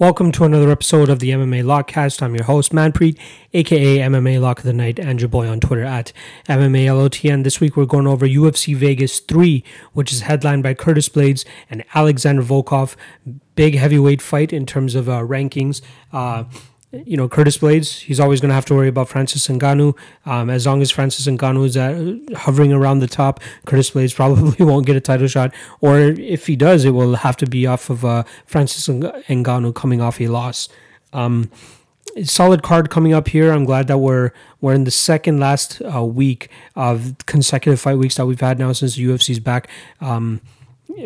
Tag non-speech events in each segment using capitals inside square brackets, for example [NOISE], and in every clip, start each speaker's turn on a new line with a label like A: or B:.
A: Welcome to another episode of the MMA Lockcast. I'm your host, Manpreet, aka MMA Lock of the Night, and your boy on Twitter at MMALOTN. This week we're going over UFC Vegas 3, which is headlined by Curtis Blaydes and Alexander Volkov. Big heavyweight fight in terms of uh, rankings. Uh, you know, Curtis Blaydes. he's always going to have to worry about Francis Ngannou. Um, as long as Francis Ngannou is at, hovering around the top, Curtis Blaydes [LAUGHS] probably won't get a title shot. Or if he does, it will have to be off of uh, Francis Ngannou coming off a loss. Um, solid card coming up here. I'm glad that we're we're in the second last uh, week of consecutive fight weeks that we've had now since the UFC's back. Um,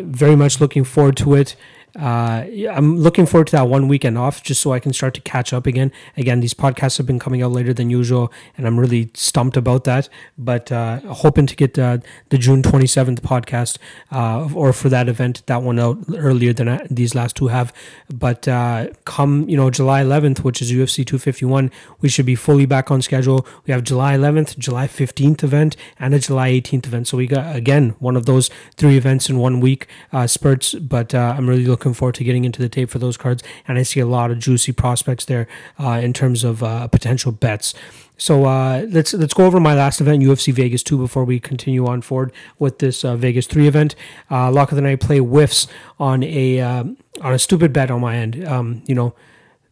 A: very much looking forward to it uh, I'm looking forward to that one weekend off just so I can start to catch up again. Again, these podcasts have been coming out later than usual, and I'm really stumped about that. But uh, hoping to get uh, the June 27th podcast uh, or for that event, that one out earlier than uh, these last two have. But uh, come, you know, July 11th, which is UFC 251, we should be fully back on schedule. We have July 11th, July 15th event, and a July 18th event. So we got, again, one of those three events in one week spurts. But I'm really looking looking forward to getting into the tape for those cards, and I see a lot of juicy prospects there uh, in terms of uh, potential bets. So uh, let's let's go over my last event, UFC Vegas two, before we continue on forward with this uh, Vegas three event. Uh, Lock of the night play whiffs on a um, on a stupid bet on my end. Um, you know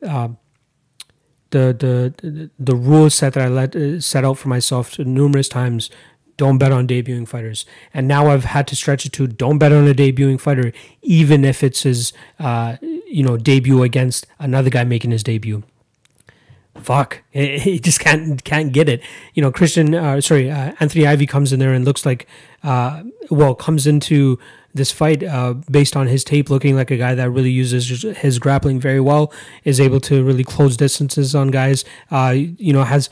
A: uh, the the the rule set that I let uh, set out for myself numerous times don't bet on debuting fighters. And now I've had to stretch it to don't bet on a debuting fighter, even if it's his, uh, you know, debut against another guy making his debut. Fuck, [LAUGHS] he just can't can't get it. You know, Christian, uh, sorry, uh, Anthony Ivy comes in there and looks like, uh, well, comes into this fight uh, based on his tape looking like a guy that really uses his grappling very well is able to really close distances on guys uh, you know has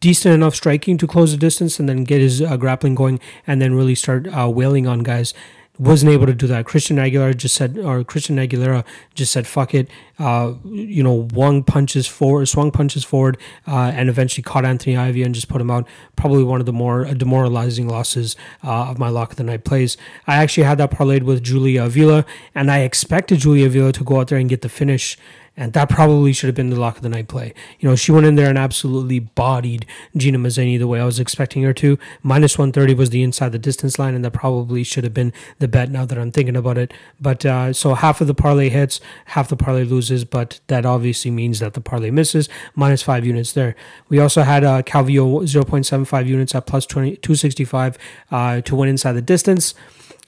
A: decent enough striking to close the distance and then get his uh, grappling going and then really start wailing on guys wasn't able to do that. Christian Aguilera just said, or Christian Aguilera just said, "Fuck it," uh, you know, swung punches forward, swung punches forward, uh, and eventually caught Anthony Ivy and just put him out. Probably one of the more demoralizing losses uh, of my lock of the night plays. I actually had that parlayed with Julia Avila, and I expected Julia Avila to go out there and get the finish and that probably should have been the lock of the night play. You know, she went in there and absolutely bodied Gina Mazany the way I was expecting her to. Minus 130 was the inside the distance line, and that probably should have been the bet now that I'm thinking about it. But uh, so half of the parlay hits, half the parlay loses, but that obviously means that the parlay misses. Minus five units there. We also had uh, Calvillo 0.75 units at plus 20, 265 uh, to win inside the distance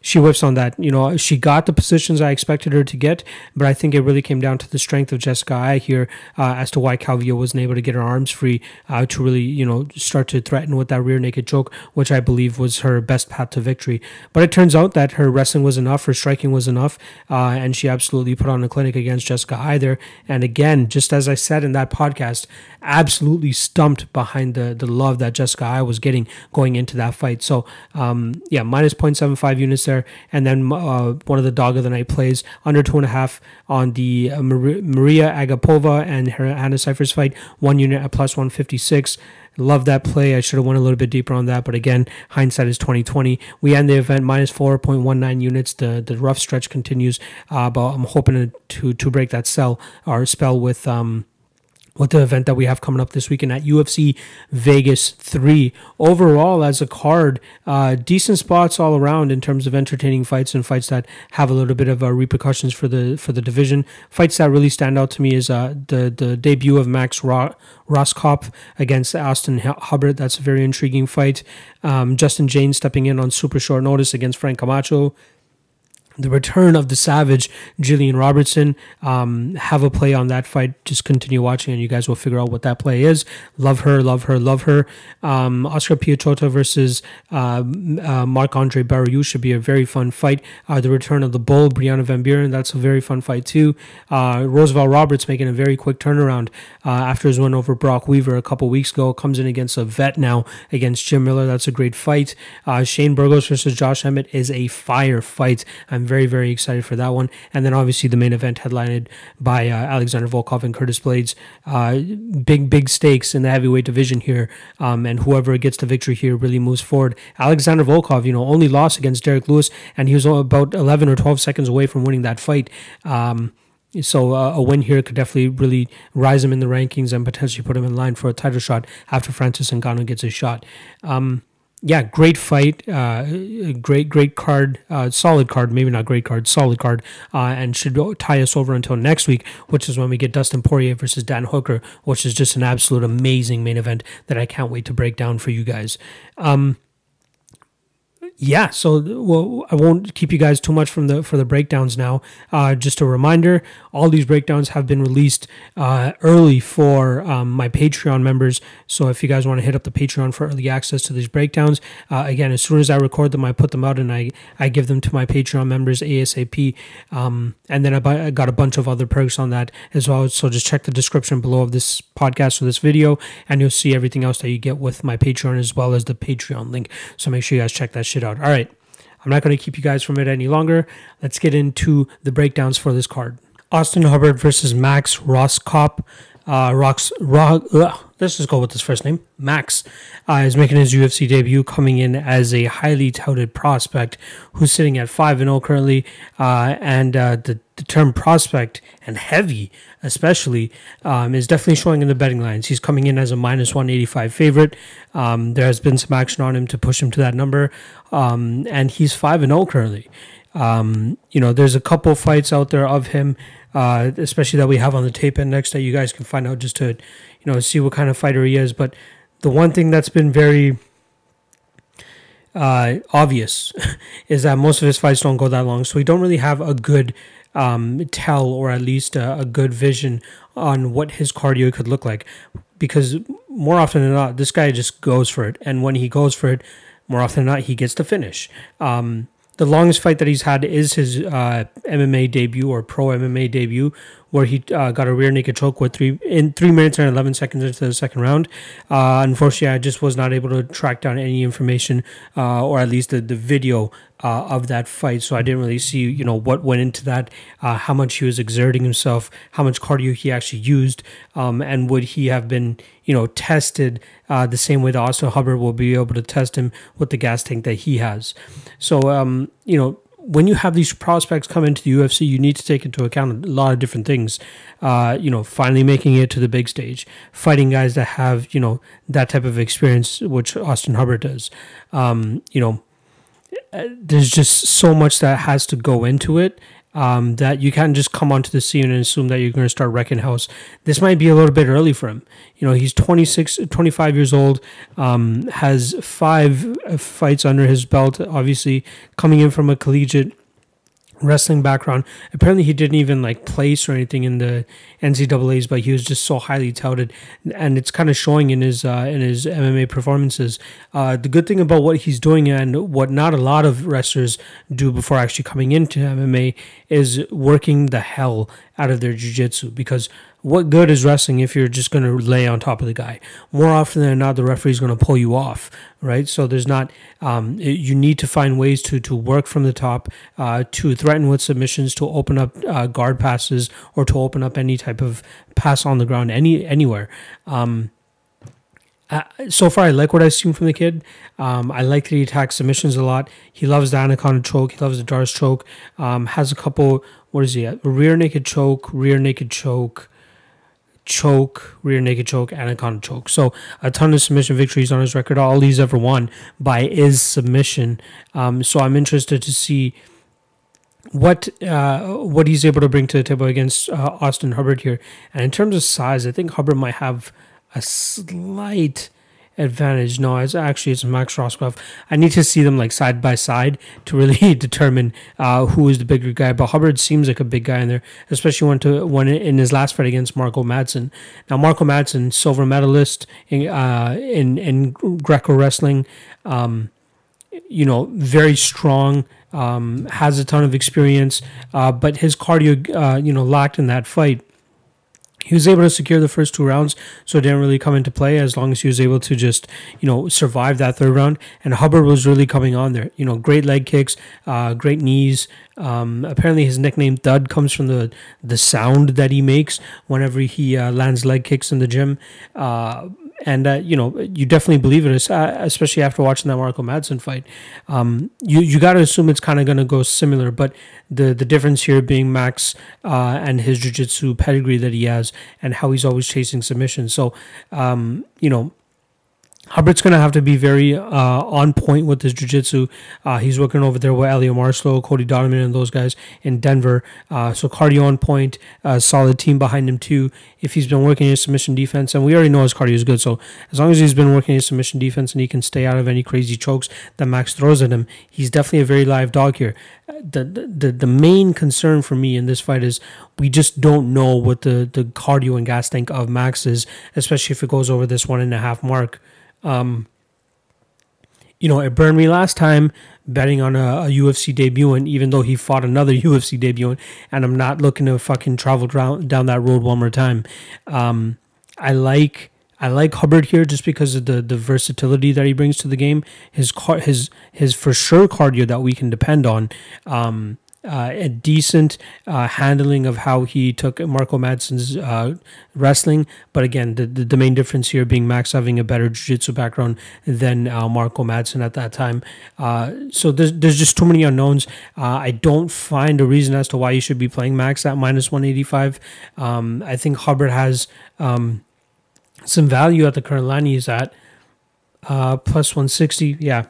A: she whiffs on that. You know, she got the positions I expected her to get, but I think it really came down to the strength of Jessica Eye here uh, as to why Calvillo wasn't able to get her arms free uh, to really, you know, start to threaten with that rear naked choke, which I believe was her best path to victory. But it turns out that her wrestling was enough, her striking was enough, uh, and she absolutely put on a clinic against Jessica Eye there. And again, just as I said in that podcast, absolutely stumped behind the the love that Jessica Eye was getting going into that fight. So, um, yeah, minus 0.75 units there. And then uh, one of the dog of the night plays under two and a half on the uh, Maria Agapova and Hannah Cifers fight, one unit at plus 156. Love that play. I should have went a little bit deeper on that, but again, hindsight is twenty twenty. We end the event minus four point one nine units. The the rough stretch continues, uh, but I'm hoping to to break that sell or spell with um with the event that we have coming up this weekend at UFC Vegas 3. Overall, as a card, uh, decent spots all around in terms of entertaining fights and fights that have a little bit of uh, repercussions for the for the division. Fights that really stand out to me is uh, the the debut of Max Ro- Rohskopf against Austin Hubbard. That's a very intriguing fight. Um, Justin Jane stepping in on super short notice against Frank Camacho the return of the Savage, Gillian Robertson. Um, have a play on that fight. Just continue watching, and you guys will figure out what that play is. Love her, love her, love her. Um, Oscar Piechota versus uh, uh, Marc Andre Barriault should be a very fun fight. Uh, the return of the Bull, Brianna Van Buren. That's a very fun fight too. Uh, Roosevelt Roberts making a very quick turnaround uh, after his win over Brok Weaver a couple weeks ago. Comes in against a vet now against Jim Miller. That's a great fight. Uh, Shane Burgos versus Josh Emmett is a fire fight. I'm very, very excited for that one. And then obviously the main event headlined by uh, Alexander Volkov and Curtis Blaydes. Uh, big, big stakes in the heavyweight division here. Um, and whoever gets the victory here really moves forward. Alexander Volkov, you know, only lost against Derrick Lewis, and he was about 11 or 12 seconds away from winning that fight. Um, so uh, a win here could definitely really rise him in the rankings and potentially put him in line for a title shot after Francis Ngannou gets his shot. Um, yeah, great fight, uh, great great card, uh, solid card, maybe not great card, solid card, uh, and should tie us over until next week, which is when we get Dustin Poirier versus Dan Hooker, which is just an absolute amazing main event that I can't wait to break down for you guys. Um, yeah, so well, I won't keep you guys too much from the for the breakdowns now. Uh, just a reminder: all these breakdowns have been released uh, early for um, my Patreon members. So if you guys want to hit up the Patreon for early access to these breakdowns, uh, again, as soon as I record them, I put them out and I I give them to my Patreon members asap. Um, and then I, I got a bunch of other perks on that as well. So just check the description below of this podcast or this video, and you'll see everything else that you get with my Patreon as well as the Patreon link. So make sure you guys check that shit out out. All right. I'm not going to keep you guys from it any longer. Let's get into the breakdowns for this card. Austin Hubbard versus Max Roskop. Uh, Rocks, Rock, let's just go with his first name. Max uh, is making his UFC debut, coming in as a highly touted prospect who's sitting at five and zero oh currently, uh, and uh, the, the term prospect and heavy, especially, um, is definitely showing in the betting lines. He's coming in as a minus one eighty five favorite. Um, there has been some action on him to push him to that number, um, and he's five and zero oh currently. Um, you know, there's a couple fights out there of him uh, especially that we have on the tape index that you guys can find out just to, you know, see what kind of fighter he is. But the one thing that's been very uh, obvious [LAUGHS] is that most of his fights don't go that long, so we don't really have a good um, tell or at least a, a good vision on what his cardio could look like. Because more often than not, this guy just goes for it, and when he goes for it, more often than not, he gets to finish. Um, the longest fight that he's had is his uh, MMA debut or pro MMA debut, where he uh, got a rear naked choke with three in three minutes and eleven seconds into the second round. Uh, unfortunately, I just was not able to track down any information uh, or at least the, the video uh, of that fight, so I didn't really see you know what went into that, uh, how much he was exerting himself, how much cardio he actually used, um, and would he have been you know tested uh, the same way that Austin Hubbard will be able to test him with the gas tank that he has. So um, you know when you have these prospects come into the UFC, you need to take into account a lot of different things. Uh, you know, finally making it to the big stage, fighting guys that have you know that type of experience, which Austin Hubbard does. Um, you know, uh, there's just so much that has to go into it. Um, that you can't just come onto the scene and assume that you're going to start wrecking house. This might be a little bit early for him. You know, he's 26, 25 years old, um, has five fights under his belt, obviously coming in from a collegiate wrestling background. Apparently, he didn't even like place or anything in the NCAA's, but he was just so highly touted, and it's kind of showing in his uh, in his MMA performances. Uh, the good thing about what he's doing and what not a lot of wrestlers do before actually coming into MMA is working the hell out of their jiu-jitsu because what good is wrestling if you're just going to lay on top of the guy? More often than not, the referee is going to pull you off, right? So there's not. Um, you need to find ways to to work from the top, uh, to threaten with submissions, to open up uh, guard passes, or to open up any type of pass on the ground, any anywhere. Um, uh, so far, I like what I've seen from the kid. Um, I like that he attacks submissions a lot. He loves the anaconda choke. He loves the D'Arce choke. Um, has a couple. What is he? Rear naked choke, rear naked choke, choke, rear naked choke, anaconda choke. So a ton of submission victories on his record. All he's ever won by is submission. Um, so I'm interested to see what uh, what he's able to bring to the table against uh, Austin Hubbard here. And in terms of size, I think Hubbard might have a slight advantage. No, it's actually it's Max Rohskopf. I need to see them like side by side to really [LAUGHS] determine uh, who is the bigger guy. But Hubbard seems like a big guy in there, especially when to when in his last fight against Mark O. Madsen. Now Mark O. Madsen, silver medalist in uh, in, in Greco wrestling. Um, you know, very strong. Um, has a ton of experience, uh, but his cardio, uh, you know, lacked in that fight he was able to secure the first two rounds, so it didn't really come into play as long as he was able to just, you know, survive that third round. And Hubbard was really coming on there. You know, great leg kicks, uh, great knees. Um, apparently, his nickname Thud comes from the the sound that he makes whenever he uh, lands leg kicks in the gym. Uh, and uh, you know you definitely believe it, uh, especially after watching that Mark O. Madsen fight. Um, you you got to assume it's kind of going to go similar, but the the difference here being Max uh, and his jiu-jitsu pedigree that he has, and how he's always chasing submissions. So um, you know Hubbard's going to have to be very uh, on point with his jiu-jitsu. Uh, he's working over there with Elliot Marshall, Cody Donovan, and those guys in Denver. Uh, so cardio on point, solid team behind him too. If he's been working his submission defense, and we already know his cardio is good, so as long as he's been working his submission defense and he can stay out of any crazy chokes that Max throws at him, he's definitely a very live dog here. The, the the main concern for me in this fight is we just don't know what the, the cardio and gas tank of Max is, especially if it goes over this one and a half mark. Um, you know, it burned me last time betting on a, a, UFC debutant, even though he fought another [LAUGHS] UFC debutant, and I'm not looking to fucking travel down, down that road one more time. Um, I like I like Hubbard here just because of the, the versatility that he brings to the game. His car, his his for sure cardio that we can depend on. Um, uh, a decent uh, handling of how he took Mark O. Madsen's uh, wrestling. But again, the, the, main difference here being Max having a better jiu-jitsu background than uh, Mark O. Madsen at that time. Uh, so there's, there's just too many unknowns. Uh, I don't find a reason as to why you should be playing Max at minus 185. Um, I think Hubbard has um, some value at the current line he's at. plus 160, yeah.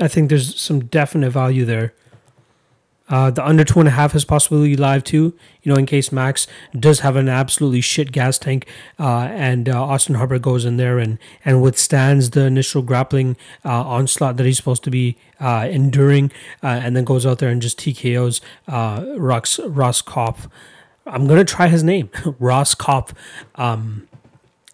A: I think there's some definite value there. Uh, the under two and a half is possibly live too. You know, in case Max does have an absolutely shit gas tank, uh, and uh, Austin Hubbard goes in there and and withstands the initial grappling uh, onslaught that he's supposed to be uh, enduring, uh, and then goes out there and just TKOs Ross Ross Kopp. I'm gonna try his name, [LAUGHS] Ross Kopp. Um,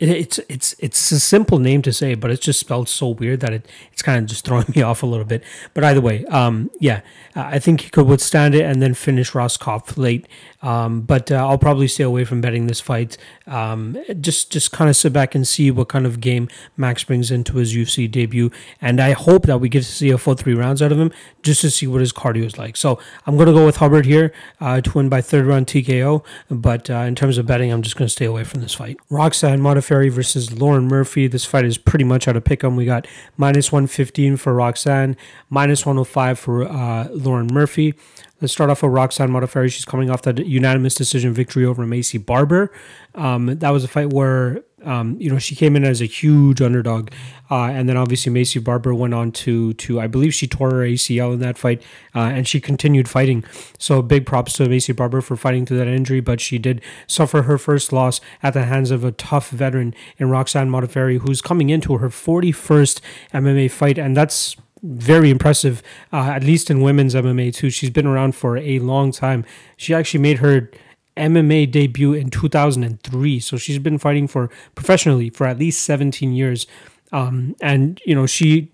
A: it's it's it's a simple name to say, but it's just spelled so weird that it it's kind of just throwing [LAUGHS] me off a little bit. But either way, um, yeah, I think he could withstand it and then finish Rohskopf late. Um, but uh, I'll probably stay away from betting this fight. Um, just just kind of sit back and see what kind of game Max brings into his UFC debut, and I hope that we get to see a full three rounds out of him just to see what his cardio is like. So I'm gonna go with Hubbard here uh, to win by third round TKO. But uh, in terms of betting, I'm just gonna stay away from this fight. Roxanne Modafferi versus Lauren Murphy. This fight is pretty much out of pick 'em. We got minus 115 for Roxanne, minus 105 for uh, Lauren Murphy. Let's start off with Roxanne Modafferi. She's coming off that unanimous decision victory over Maycee Barber. Um, that was a fight where um, you know she came in as a huge underdog, uh, and then obviously Maycee Barber went on to to I believe she tore her ACL in that fight, uh, and she continued fighting. So big props to Maycee Barber for fighting through that injury, but she did suffer her first loss at the hands of a tough veteran in Roxanne Modafferi, who's coming into her 41st MMA fight, and that's very impressive, uh, at least in women's MMA too. She's been around for a long time. She actually made her MMA debut in 2003, so she's been fighting for professionally for at least 17 years. Um, and you know she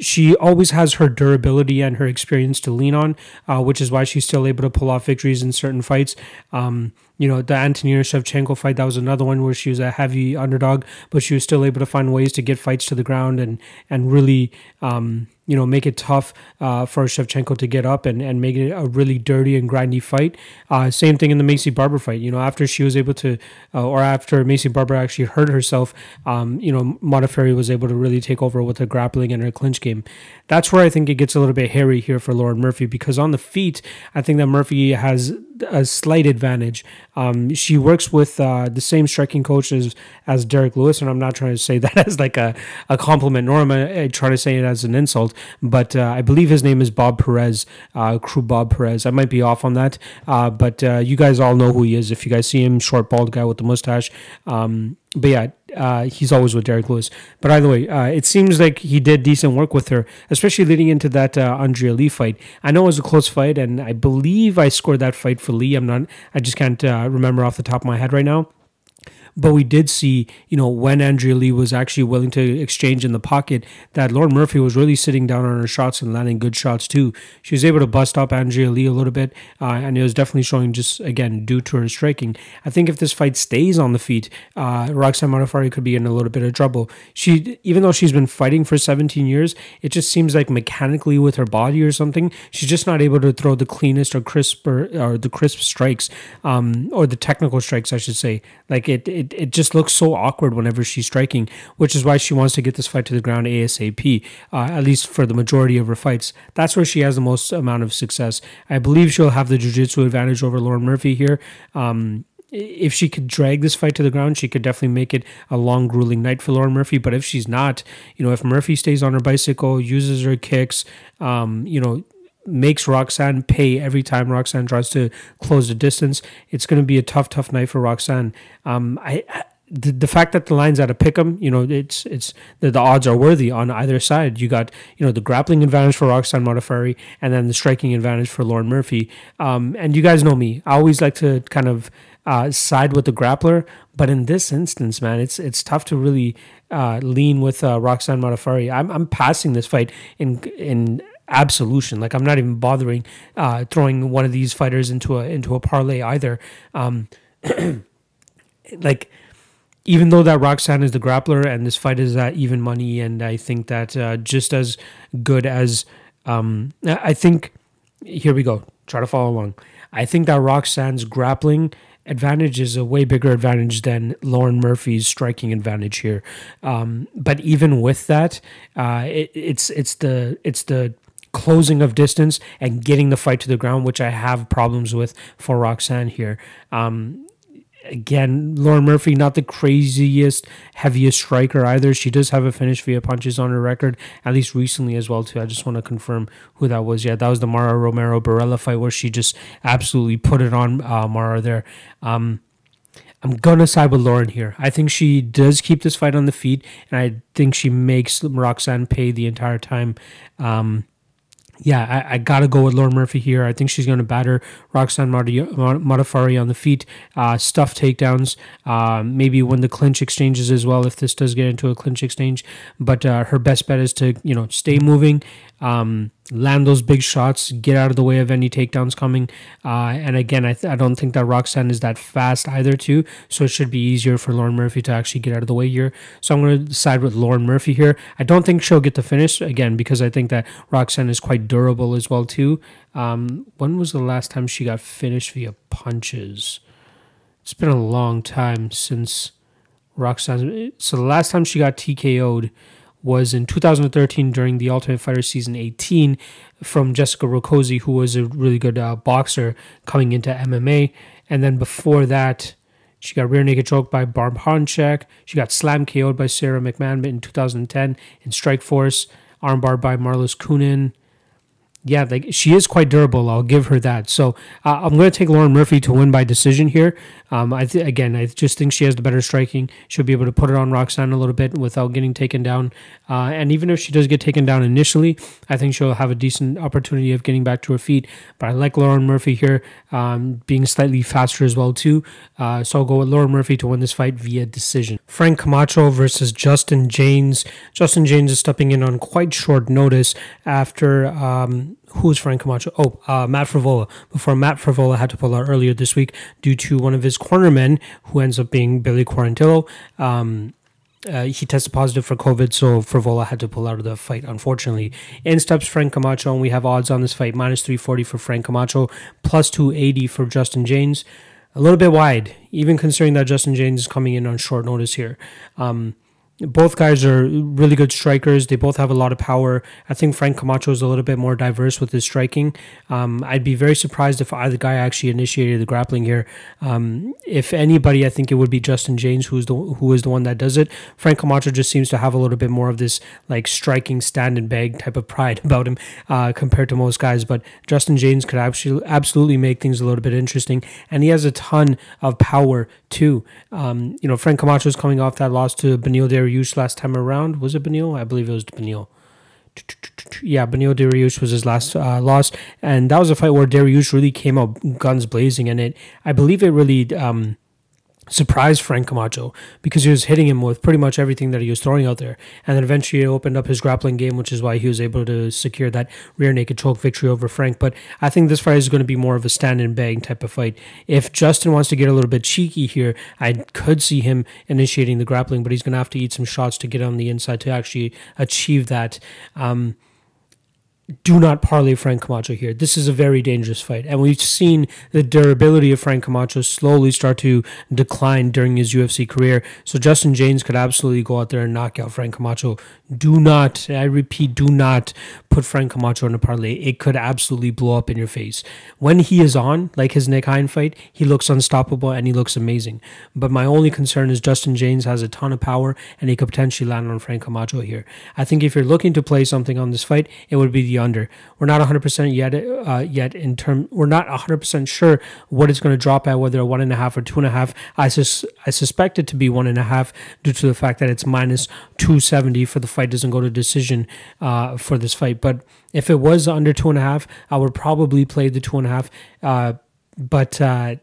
A: she always has her durability and her experience to lean on, uh, which is why she's still able to pull off victories in certain fights. Um, you know, the Antonina Shevchenko fight, that was another one where she was a heavy underdog, but she was still able to find ways to get fights to the ground and and really um, you know, make it tough uh, for Shevchenko to get up and, and make it a really dirty and grindy fight. Uh, same thing in the Maycee Barber fight. You know, after she was able to, uh, or after Maycee Barber actually hurt herself, um, you know, Modafferi was able to really take over with her grappling and her clinch game. That's where I think it gets a little bit hairy here for Lauren Murphy because on the feet, I think that Murphy has a slight advantage. Um, she works with uh, the same striking coach as, Derrick Lewis, and I'm not trying to say [LAUGHS] that as like a, a compliment, nor am I trying to say it as an insult, but uh, I believe his name is Bob Perez, uh, Crew Bob Perez. I might be off on that, uh, but uh, you guys all know who he is. If you guys see him, short, bald guy with the mustache. Um, but yeah, uh, he's always with Derrick Lewis. But either way, uh, it seems like he did decent work with her, especially leading into that uh, Andrea Lee fight. I know it was a close fight, and I believe I scored that fight for Lee. I'm not, I just can't uh, remember off the top of my head right now. But we did see, you know, when Andrea Lee was actually willing to exchange in the pocket, that Lauren Murphy was really sitting down on her shots and landing good shots too. She was able to bust up Andrea Lee a little bit, uh, and it was definitely showing just again due to her striking. I think if this fight stays on the feet, uh, Roxanne Modafferi could be in a little bit of trouble. She, even though she's been fighting for 17 years, it just seems like mechanically with her body or something, she's just not able to throw the cleanest or crisp or, or the crisp strikes, um, or the technical strikes, I should say. Like it it, it just looks so awkward whenever she's striking, which is why she wants to get this fight to the ground ASAP, uh, at least for the majority of her fights. That's where she has the most amount of success. I believe she'll have the jiu-jitsu advantage over Lauren Murphy here. Um, if she could drag this fight to the ground, she could definitely make it a long, grueling night for Lauren Murphy. But if she's not, you know, if Murphy stays on her bicycle, uses her kicks, um, you know, makes Roxanne pay every time Roxanne tries to close the distance. It's going to be a tough, tough night for Roxanne. Um, I, the, the fact that the line's at a pick 'em, you know, it's it's the, the odds are worthy on either side. You got you know the grappling advantage for Roxanne Modafferi and then the striking advantage for Lauren Murphy. Um, and you guys know me, I always like to kind of uh, side with the grappler, but in this instance, man, it's it's tough to really uh, lean with uh, Roxanne Modafferi. I'm I'm passing this fight in in absolution. Like I'm not even bothering uh, throwing one of these fighters into a into a parlay either. Um, [CLEARS THROAT] like even though that Roxanne is the grappler and this fight is at even money, and I think that uh, just as good as um, I think here we go. Try to follow along. I think that Roxanne's grappling advantage is a way bigger advantage than Lauren Murphy's striking advantage here. Um, but even with that, uh, it, it's it's the it's the closing of distance and getting the fight to the ground, which I have problems with for Roxanne here. Um, again, Lauren Murphy, not the craziest, heaviest striker either. She does have a finish via punches on her record, at least recently as well too. I just want to confirm who that was. Yeah, that was the Mara Romero Borella fight where she just absolutely put it on uh, Mara there. Um, I'm gonna side with Lauren here. I think she does keep this fight on the feet, and I think she makes Roxanne pay the entire time. Um, yeah, I, I got to go with Lauren Murphy here. I think she's to batter Roxanne Modafferi on the feet, uh, stuff takedowns, uh, maybe win the clinch exchanges as well if this does get into a clinch exchange. But uh, her best bet is to you know stay moving, um, land those big shots, get out of the way of any takedowns coming. Uh, and again, I, th- I don't think that Roxanne is that fast either, too. So it should be easier for Lauren Murphy to actually get out of the way here. So I'm going to side with Lauren Murphy here. I don't think she'll get the finish again because I think that Roxanne is quite durable as well, too. Um, when was the last time she got finished via punches? It's been a long time since Roxanne. So the last time she got TKO'd was in 2013 during the Ultimate Fighter season 18 from Jessica Rakoczy, who was a really good uh, boxer coming into MMA. And then before that, she got rear naked choked by Barb Honchak. She got slam KO'd by Sarah McMahon in 2010 in Strikeforce, armbar by Marloes Coenen yeah, like she is quite durable. I'll give her that. So uh, I'm going to take Lauren Murphy to win by decision here. Um, I th- again, I just think she has the better striking. She'll be able to put it on Roxanne a little bit without getting taken down. Uh, and even if she does get taken down initially, I think she'll have a decent opportunity of getting back to her feet. But I like Lauren Murphy here, um, being slightly faster as well too. Uh, so I'll go with Lauren Murphy to win this fight via decision. Frank Camacho versus Justin Jaynes. Justin Jaynes is stepping in on quite short notice after. Um, who's Frank Camacho? Oh, uh, Matt Frevola. Before Matt Frevola had to pull out earlier this week due to one of his cornermen, who ends up being Billy Quarantillo. Um, uh, he tested positive for COVID, so Frevola had to pull out of the fight, unfortunately. In steps Frank Camacho, and we have odds on this fight minus 340 for Frank Camacho, plus 280 for Justin Jaynes. A little bit wide, even considering that Justin Jaynes is coming in on short notice here. Um, both guys are really good strikers. They both have a lot of power. I think Frank Camacho is a little bit more diverse with his striking. Um, I'd be very surprised if either guy actually initiated the grappling here. Um, if anybody, I think it would be Justin James, who's the who is the one that does it. Frank Camacho just seems to have a little bit more of this like striking stand and bag type of pride [LAUGHS] about him uh, compared to most guys. But Justin James could actually absolutely make things a little bit interesting, and he has a ton of power too. Um, you know, Frank Camacho is coming off that loss to Benil Beneil Dariush last time around. Was it Beneil? I believe it was Beneil. Yeah, Beneil Dariush was his last uh, loss, and that was a fight where Dariush really came out guns blazing, and it, I believe, it really um, surprised Frank Camacho because he was hitting him with pretty much everything that he was throwing out there. And then eventually opened up his grappling game, which is why he was able to secure that rear naked choke victory over Frank. But I think this fight is going to be more of a stand and bang type of fight. If Justin wants to get a little bit cheeky here, I could see him initiating the grappling, but he's going to have to eat some shots to get on the inside to actually achieve that. Um, do not parlay Frank Camacho here. This is a very dangerous fight. And we've seen the durability of Frank Camacho slowly start to decline during his UFC career. So Justin Jaynes could absolutely go out there and knock out Frank Camacho. Do not, I repeat, do not put Frank Camacho in a parlay. It could absolutely blow up in your face. When he is on, like his Nick Hein fight, he looks unstoppable and he looks amazing. But my only concern is Justin Jaynes has a ton of power and he could potentially land on Frank Camacho here. I think if you're looking to play something on this fight, it would be the under. We're not 100% yet. Uh, yet in term, we're not 100% sure what it's going to drop at, whether one and a half or two and a half. I sus- I suspect it to be one and a half due to the fact that it's minus 270 for the fight doesn't go to decision uh, for this fight. But if it was under two and a half, I would probably play the two and a half. Uh, but uh,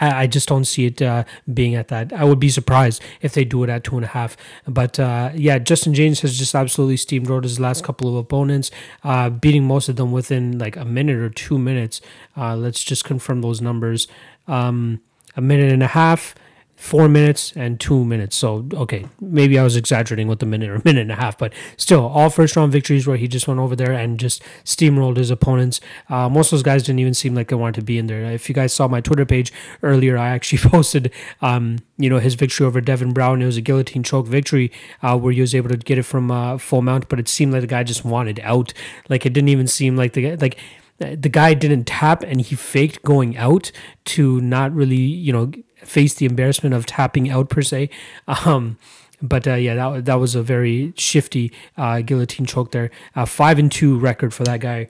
A: I, I, just don't see it uh, being at that. I would be surprised if they do it at two and a half. But uh, yeah, Justin James has just absolutely steamrolled his last couple of opponents, uh, beating most of them within like a minute or two minutes. Uh, let's just confirm those numbers. Um, a minute and a half four minutes and two minutes. So, okay, maybe I was exaggerating with the minute or [LAUGHS] minute and a half, but still, all first round victories where he just went over there and just steamrolled his opponents. Uh, most of those guys didn't even seem like they wanted to be in there. If you guys saw my Twitter page earlier, I actually [LAUGHS] posted, um, you know, his victory over Devin Brown. It was a guillotine choke victory uh, where he was able to get it from uh, full mount, but it seemed like the guy just wanted out. Like, it didn't even seem like the guy, like, the guy didn't tap and he faked going out to not really, you know, face the embarrassment of tapping out per se. Um, but uh, yeah, that that was a very shifty uh, guillotine choke there. Uh, five and two record for that guy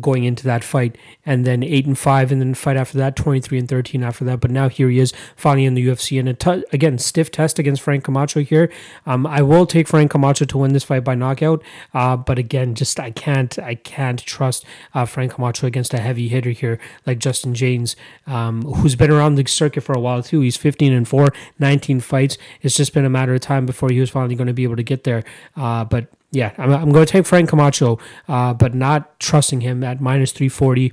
A: going into that fight, and then eight and five, and then fight after that, twenty three and thirteen after that. But now here he is finally in the UFC, and a t- again stiff test against Frank Camacho here. Um, I will take Frank Camacho to win this fight by knockout, uh, but again, just I can't I can't trust uh, Frank Camacho against a heavy hitter here like Justin Jaynes, um, who's been around the circuit for a while too. He's fifteen and four, 19 fights. It's just been a matter of time before he was finally going to be able to get there. Uh, but yeah, I'm, I'm going to take Frank Camacho, uh, but not trusting him at minus 340.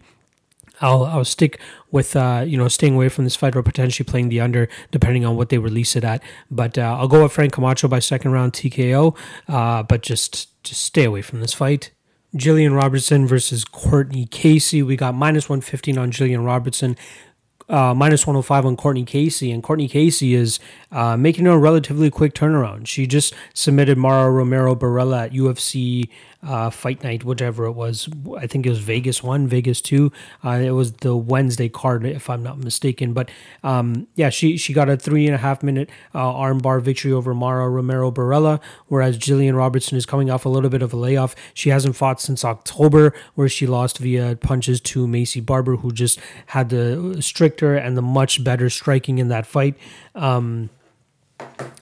A: I'll I'll stick with uh, you know staying away from this fight or potentially playing the under depending on what they release it at. But uh, I'll go with Frank Camacho by second round TKO. Uh, but just just stay away from this fight. Gillian Robertson versus Courtney Casey. We got minus 115 on Gillian Robertson uh, minus 105 on Courtney Casey, and Courtney Casey is uh, making a relatively quick turnaround. She just submitted Mara Romero Borella at UFC uh, Fight Night, whichever it was. I think it was Vegas 1, Vegas 2. Uh, it was the Wednesday card, if I'm not mistaken. But um, yeah, she, she got a three and a half minute uh, armbar victory over Mara Romero Borella, whereas Gillian Robertson is coming off a little bit of a layoff. She hasn't fought since October, where she lost via punches to Maycee Barber, who just had the stricter and the much better striking in that fight. Um,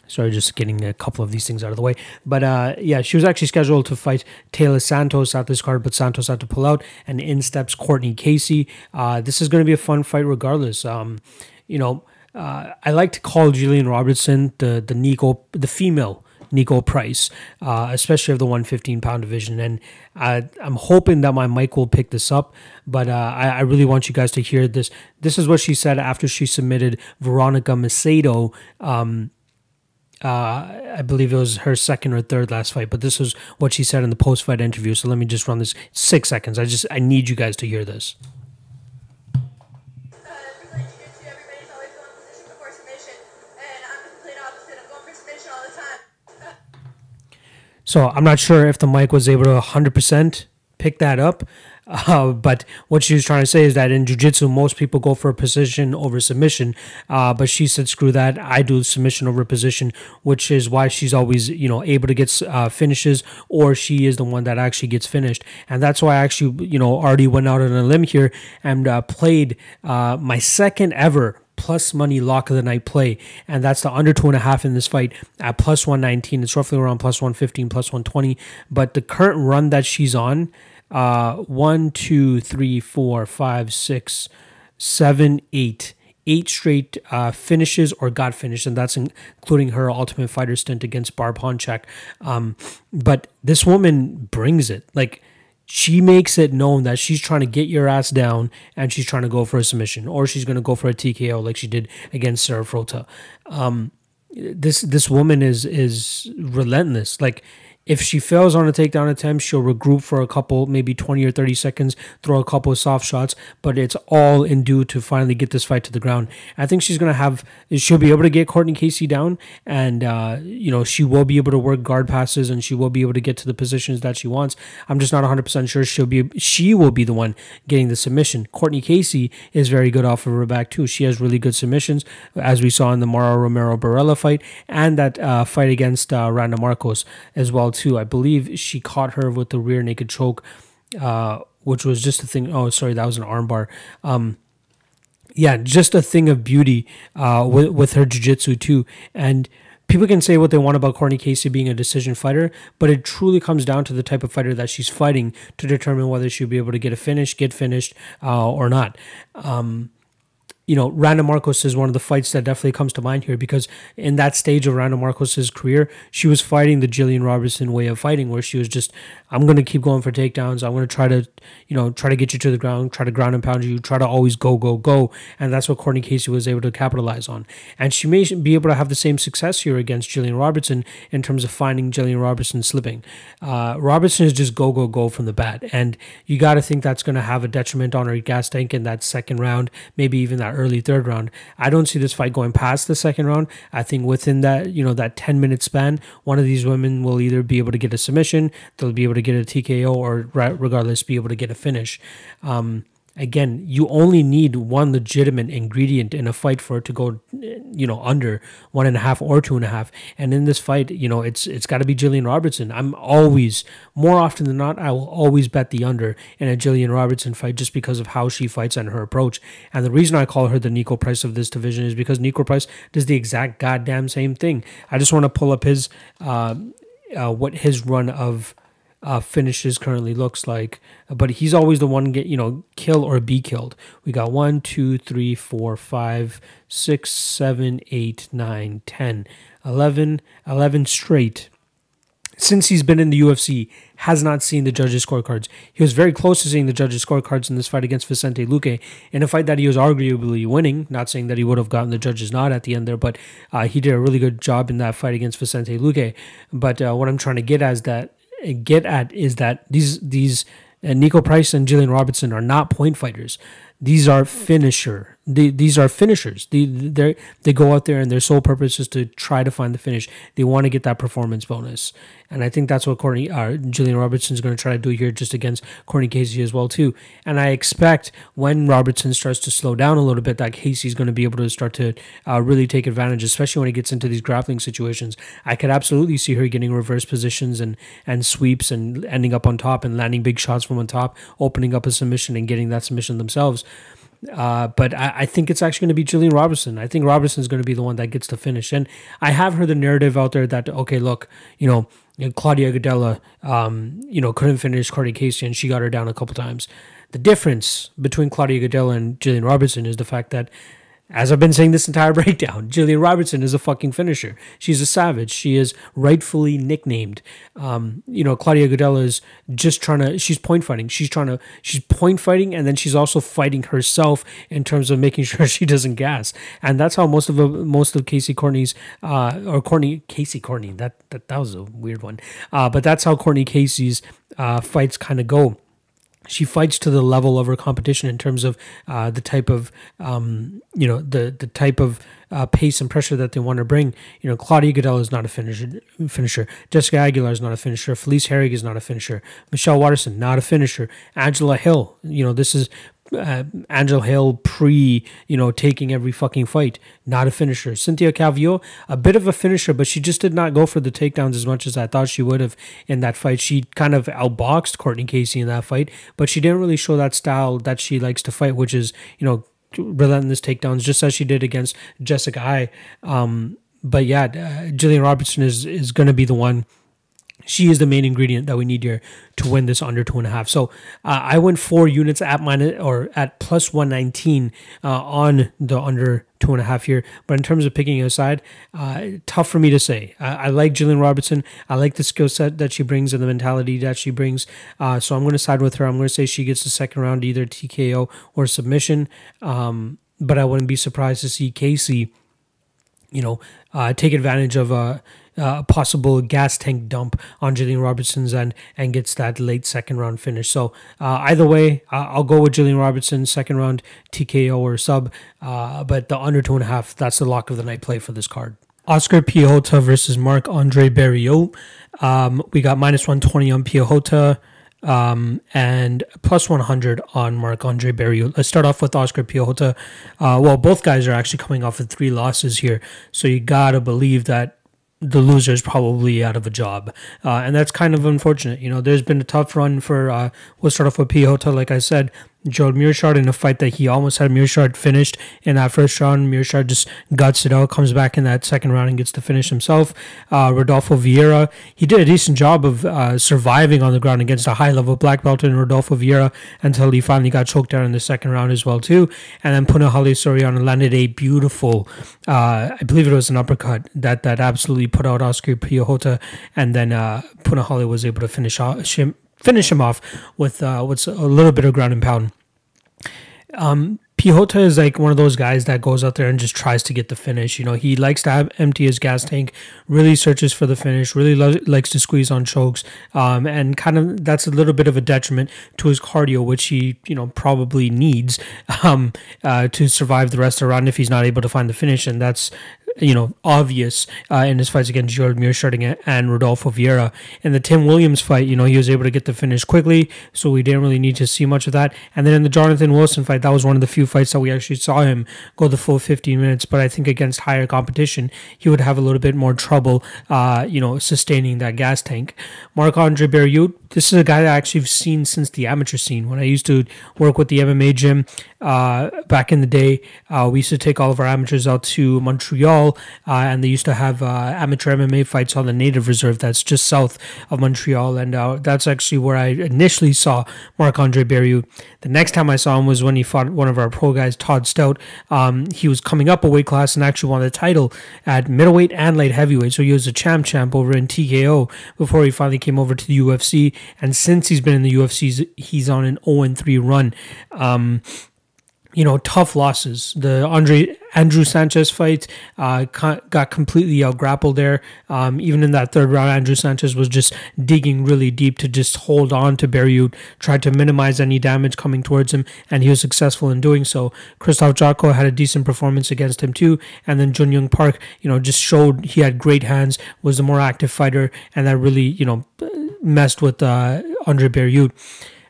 A: Sorry, just getting a couple of these things out of the way. But uh, yeah, she was actually scheduled to fight Taila Santos at this card, but Santos had to pull out, and in steps Courtney Casey. Uh, this is going to be a fun fight regardless. Um, you know, uh, I like to call Gillian Robertson the the Niko, the female Niko Price, uh, especially of the 115 pound division. And I, am hoping that my mic will pick this up, but uh, I, I, really want you guys to hear this. This is what she said after she submitted Veronica Macedo. Um, uh, I believe it was her second or third last fight, but this is what she said in the post fight interview. So let me just run this six seconds. I just I need you guys to hear this. So I'm not sure if the mic was able to 100% pick that up. Uh, but what she was trying to say is that in jiu-jitsu, most people go for a position over submission. Uh, but she said, screw that. I do submission over position, which is why she's always, you know, able to get uh, finishes or she is the one that actually gets finished. And that's why I actually, you know, already went out on a limb here and uh, played uh, my second ever plus money lock of the night play, and that's the under two and a half in this fight at plus 119. It's roughly around plus 115, plus 120. But the current run that she's on, uh, one, two, three, four, five, six, seven, eight. Eight straight uh, finishes or got finished, and that's including her Ultimate Fighter stint against Barb Honchak. Um, but this woman brings it. Like she makes it known that she's trying to get your ass down and she's trying to go for a submission or she's going to go for a TKO like she did against Sarah Frota. Um, this this woman is is relentless. Like if she fails on a takedown attempt, she'll regroup for a couple, maybe 20 or 30 seconds, throw a couple of soft shots, but it's all in due to finally get this fight to the ground. I think she's going to have, she'll be able to get Courtney Casey down, and, uh, you know, she will be able to work guard passes and she will be able to get to the positions that she wants. I'm just not 100% sure she'll be, she will be the one getting the submission. Courtney Casey is very good off of her back, too. She has really good submissions, as we saw in the Mara Romero Borella fight and that uh, fight against uh, Randa Markos as well too. I believe she caught her with the rear naked choke, uh, which was just a thing. Oh, sorry, that was an armbar. Um, yeah, just a thing of beauty uh, with with her jiu-jitsu too. And people can say what they want about Courtney Casey being a decision fighter, but it truly comes down to the type of fighter that she's fighting to determine whether she'll be able to get a finish, get finished, uh, or not. Um, you know, Randa Markos is one of the fights that definitely comes to mind here because in that stage of Randa Markos's career, she was fighting the Gillian Robertson way of fighting, where she was just, I'm going to keep going for takedowns. I'm going to try to, you know, try to get you to the ground, try to ground and pound you, try to always go, go, go. And that's what Courtney Casey was able to capitalize on. And she may be able to have the same success here against Gillian Robertson in terms of finding Gillian Robertson slipping. Uh, Robertson is just go, go, go from the bat. And you got to think that's going to have a detriment on her gas tank in that second round, maybe even that early third round. I don't see this fight going past the second round. I think within that, you know, that 10 minute span, one of these women will either be able to get a submission, they'll be able to get a TKO, or regardless, be able to get a finish. Um, again, you only need one legitimate ingredient in a fight for it to go, you know, under one and a half or two and a half. And in this fight, you know, it's it's got to be Gillian Robertson. I'm always, more often than not, I will always bet the under in a Gillian Robertson fight just because of how she fights and her approach. And the reason I call her the Niko Price of this division is because Niko Price does the exact goddamn same thing. I just want to pull up his, uh, uh, what his run of uh, finishes currently looks like. But he's always the one get you know kill or be killed. We got one, two, three, four, five, six, seven, eight, nine, ten, eleven, eleven straight. Since he's been in the UFC, has not seen the judges' scorecards. He was very close to seeing the judges' scorecards in this fight against Vicente Luque, in a fight that he was arguably winning. Not saying that he would have gotten the judges' nod at the end there, but uh, he did a really good job in that fight against Vicente Luque. But uh, what I'm trying to get at is that get at is that these these uh, Niko Price and Gillian Robertson are not point fighters. These are finisher. They, these are finishers. They they go out there and their sole purpose is to try to find the finish. They want to get that performance bonus, and I think that's what Courtney uh, Gillian Robertson is going to try to do here, just against Courtney Casey as well too. And I expect when Robertson starts to slow down a little bit, that Casey's going to be able to start to uh, really take advantage, especially when he gets into these grappling situations. I could absolutely see her getting reverse positions and and sweeps and ending up on top and landing big shots from on top, opening up a submission and getting that submission themselves. Uh, but I, I, think it's actually going to be Gillian Robertson. I think Robertson is going to be the one that gets the finish. And I have heard the narrative out there that, okay, look, you know, Claudia Gadelha, um, you know, couldn't finish Courtney Casey and she got her down a couple times. The difference between Claudia Gadelha and Gillian Robertson is the fact that as I've been saying this entire [LAUGHS] breakdown, Gillian Robertson is a fucking finisher. She's a savage. She is rightfully nicknamed. Um, you know, Claudia Gadelha is just trying to. She's point fighting. She's trying to. She's point fighting, and then she's also fighting herself in terms of making [LAUGHS] sure she doesn't gas. And that's how most of most of Casey Courtney's uh, or Courtney Casey Courtney. That that that was a weird one. Uh, but that's how Courtney Casey's uh, fights kind of go she fights to the level of her competition in terms of uh, the type of um, you know the the type of uh, pace and pressure that they want to bring. You know, Claudia Gadelha is not a finisher. Finisher. Jessica Aguilar is not a finisher. Felice Herrig is not a finisher. Michelle Waterson not a finisher. Angela Hill. You know, this is uh, Angela Hill pre, you know, taking every fucking fight. Not a finisher. Cynthia Calvillo, a bit of a finisher, but she just did not go for the takedowns as much as I thought she would have in that fight. She kind of outboxed Courtney Casey in that fight, but she didn't really show that style that she likes to fight, which is, you know, relentless takedowns, just as she did against Jessica Eye. Um, but yeah, uh, Gillian Robertson is is going to be the one she is the main ingredient that we need here to win this under two and a half. So uh, I went four units at minus or at plus one nineteen uh, on the under two and a half here. But in terms of picking a side, uh, tough for me to say. I, I like Gillian Robertson. I like the skill set that she brings and the mentality that she brings. Uh, so I'm going to side with her. I'm going to say she gets the second round either TKO or submission. Um, but I wouldn't be surprised to see Casey, you know, uh, take advantage of a uh, a possible gas tank dump on Gillian Robertson's end and gets that late second round finish. So uh, either way, I'll go with Gillian Robertson second round TKO or sub, uh, but the under two and a half that's the lock of the night play for this card. Oscar Piechota versus Marc Andre Barriault. Um, we got minus 120 on Piechota um, and plus 100 on Marc Andre Barriault. Let's start off with Oscar Piechota. Uh, well, both guys are actually coming off of three losses here, so you gotta believe that the loser is probably out of a job. Uh, and that's kind of unfortunate. You know, there's been a tough run for, uh, we'll start off with Piechota, like I said. Gerald Meerschaert in a fight that he almost had Meerschaert finished in that first round. Meerschaert just guts it out, comes back in that second round and gets the finish himself. Uh, Rodolfo Vieira, he did a decent job of uh, surviving on the ground against a high level black belt in Rodolfo Vieira until he finally got choked out in the second round as well too. And then Punahele Soriano landed a beautiful, uh, I believe it was an uppercut that that absolutely put out Oscar Piechota, and then uh, Punahele was able to finish him finish him off with uh, with a little bit of ground and pound. Um, Piechota is like one of those guys that goes out there and just tries to get the finish. You know, he likes to have, empty his gas tank, really searches for the finish, really lo- likes to squeeze on chokes, um, and kind of that's a little bit of a detriment to his cardio, which he you know probably needs um, uh, to survive the rest of the round if he's not able to find the finish, and that's you know, obvious uh, in his fights against Gerald Meerschaert and Rodolfo Vieira. In the Tim Williams fight, you know, he was able to get the finish quickly, so we didn't really need to see much of that. And then in the Jonathan Wilson fight, that was one of the few fights that we actually saw him go the full 15 minutes. But I think against higher competition, he would have a little bit more trouble, uh, you know, sustaining that gas tank. Marc Andre Barriault, this is a guy that I actually have seen since the amateur scene. When I used to work with the MMA gym uh, back in the day, uh, we used to take all of our amateurs out to Montreal, uh, and they used to have uh, amateur MMA fights on the Native Reserve that's just south of Montreal, and uh, that's actually where I initially saw Marc Andre Barriault. The next time I saw him was when he fought one of our pro guys, Todd Stout. Um, he was coming up a weight class and actually won the title at middleweight and light heavyweight, so he was a champ champ over in TKO before he finally came over to the UFC and since he's been in the UFC, he's on an 0 3 run. Um, you know, tough losses. The Andre Andrew Sanchez fight uh, got completely out grappled there. Um, even in that third round, Andrew Sanchez was just digging really deep to just hold on to Barriault, tried to minimize any damage coming towards him, and he was successful in doing so. Christoph Jotko had a decent performance against him too, and then Jun Yong Park, you know, just showed he had great hands, was a more active fighter, and that really, you know, messed with uh, Andre Barriault.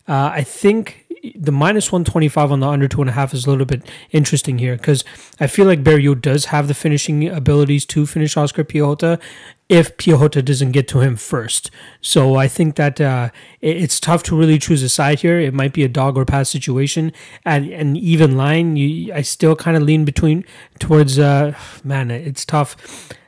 A: Uh, I think the minus 125 on the under two and a half is a little bit interesting here because I feel like Barriault does have the finishing abilities to finish Oscar Piechota if Piechota doesn't get to him first. So I think that uh, it's tough to really choose a side here. It might be a dog or pass situation. At an even line, you, I still kind of lean between towards, uh, man, it's tough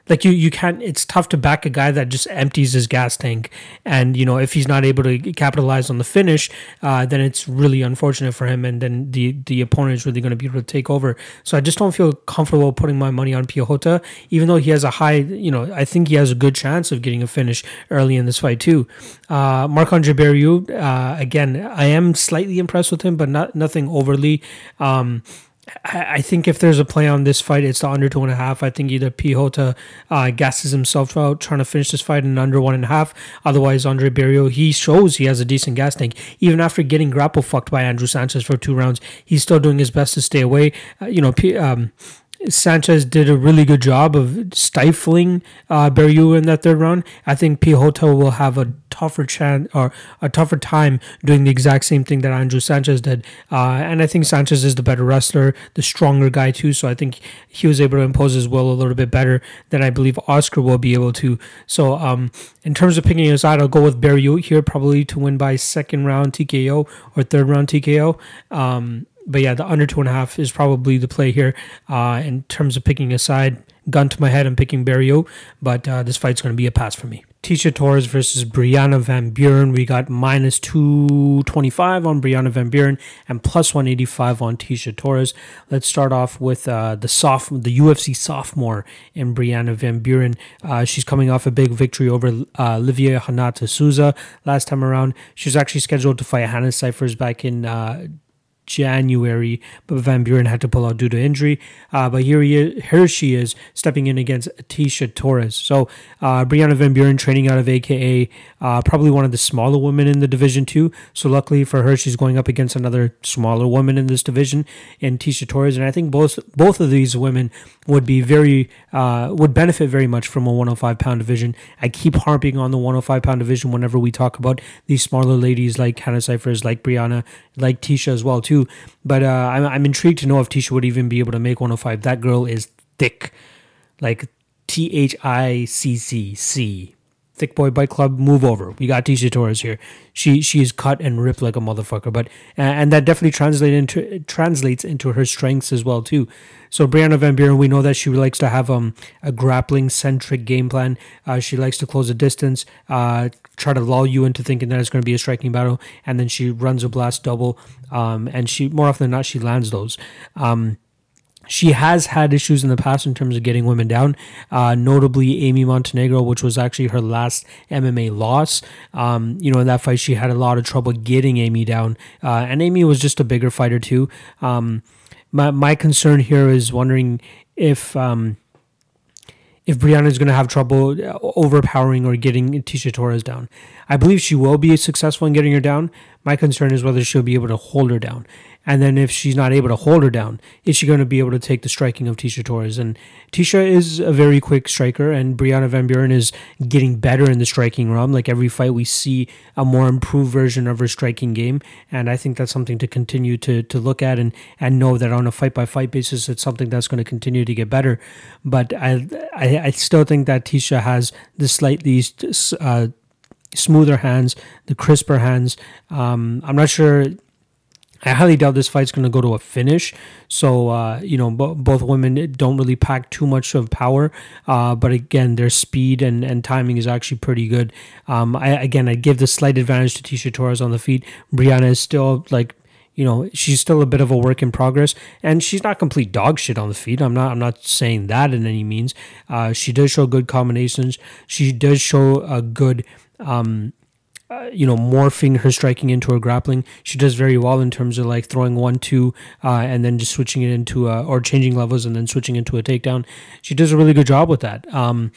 A: like you you can't it's tough to back a guy that just empties his gas tank. And you know if he's not able to capitalize on the finish uh, then it's really unfortunate for him. And then the the opponent is really going to be able to take over. So i just don't feel comfortable putting my money on Piechota even though he has a high you know i think he has a good chance of getting a finish early in this fight too. Uh, Marc-Andre Barriault, uh, again i am slightly impressed with him but not nothing overly. Um, I think if there's a play on this fight, it's the under two and a half. I think either Piechota uh, gasses himself out trying to finish this fight in under one and a half. Otherwise, Andre Barriault, he shows he has a decent gas tank. Even after getting grapple fucked by Andrew Sanchez for two rounds, he's still doing his best to stay away. Uh, you know, P- um, Sanchez did a really good job of stifling uh, in that third round. I think Piechota will have a tougher chance or a tougher time doing the exact same thing that Andrew Sanchez did. Uh, and I think Sanchez is the better wrestler, the stronger guy too. So I think he was able to impose his will a little bit better than I believe Oscar will be able to. So um, in terms of picking a side, I'll go with Barriault here, probably to win by second round TKO or third round TKO. Um, but yeah, the under two and a half is probably the play here uh, in terms of picking a side. Gun to my head, I'm picking Barriault, but uh, this fight's going to be a pass for me. Tecia Torres versus Brianna Van Buren. We got minus 225 on Brianna Van Buren and plus 185 on Tecia Torres. Let's start off with uh, the soft, the UFC sophomore in Brianna Van Buren. Uh, she's coming off a big victory over uh, Livia Renata Souza last time around. She was actually scheduled to fight Hannah Cifers back in uh, January, but Van Buren had to pull out due to injury. Uh, but here he is, here she is stepping in against Tecia Torres. So uh, Brianna Van Buren training out of AKA, uh, probably one of the smaller women in the division too. So luckily for her, she's going up against another smaller woman in this division in Tecia Torres, and I think both both of these women would be very uh, would benefit very much from a 105 pound division. I keep harping on the 105 pound division whenever we talk about these smaller ladies like Hannah Cifers, like Brianna, like Tecia as well too. But uh, I'm I'm intrigued to know if Tecia would even be able to make 105. That girl is thick, like T H I C C C. Thick Boy Bike Club, move over. We got Tecia Torres here. She she is cut and ripped like a motherfucker, but and that definitely translates into translates into her strengths as well too. So Brianna Van Buren, we know that she likes to have um a grappling centric game plan. Uh, she likes to close a distance, uh, try to lull you into thinking that it's going to be a striking battle, and then she runs a blast double. Um, and she more often than not she lands those. Um, she has had issues in the past in terms of getting women down, uh, notably Amy Montenegro, which was actually her last MMA loss. Um, you know, in that fight, she had a lot of trouble getting Amy down, uh, and Amy was just a bigger fighter too. Um, my my concern here is wondering if um, if Brianna is going to have trouble uh, overpowering or getting Tecia Torres down. I believe she will be successful in getting her down. My concern is whether she'll be able to hold her down. And then if she's not able to hold her down, is she going to be able to take the striking of Tecia Torres? And Tecia is a very quick striker, and Brianna Van Buren is getting better in the striking realm. Like every fight, we see a more improved version of her striking game, and I think that's something to continue to to look at and and know that on a fight by fight basis, it's something that's going to continue to get better. But I I, I still think that Tecia has the slightly uh, smoother hands, the crisper hands. Um, I'm not sure I highly doubt this fight's going to go to a finish. So, uh, you know, b- both women don't really pack too much of power. Uh, but again, their speed and, and timing is actually pretty good. Um, I, again, I give the slight advantage to Tecia Torres on the feet. Brianna is still like, you know, she's still a bit of a work in progress, and she's not complete dog shit on the feet. I'm not. I'm not saying that in any means. Uh, she does show good combinations. She does show a good um, uh, you know, morphing her striking into her grappling. She does very well in terms of like throwing one, two, uh, and then just switching it into a, or changing levels and then switching into a takedown. She does a really good job with that. Um,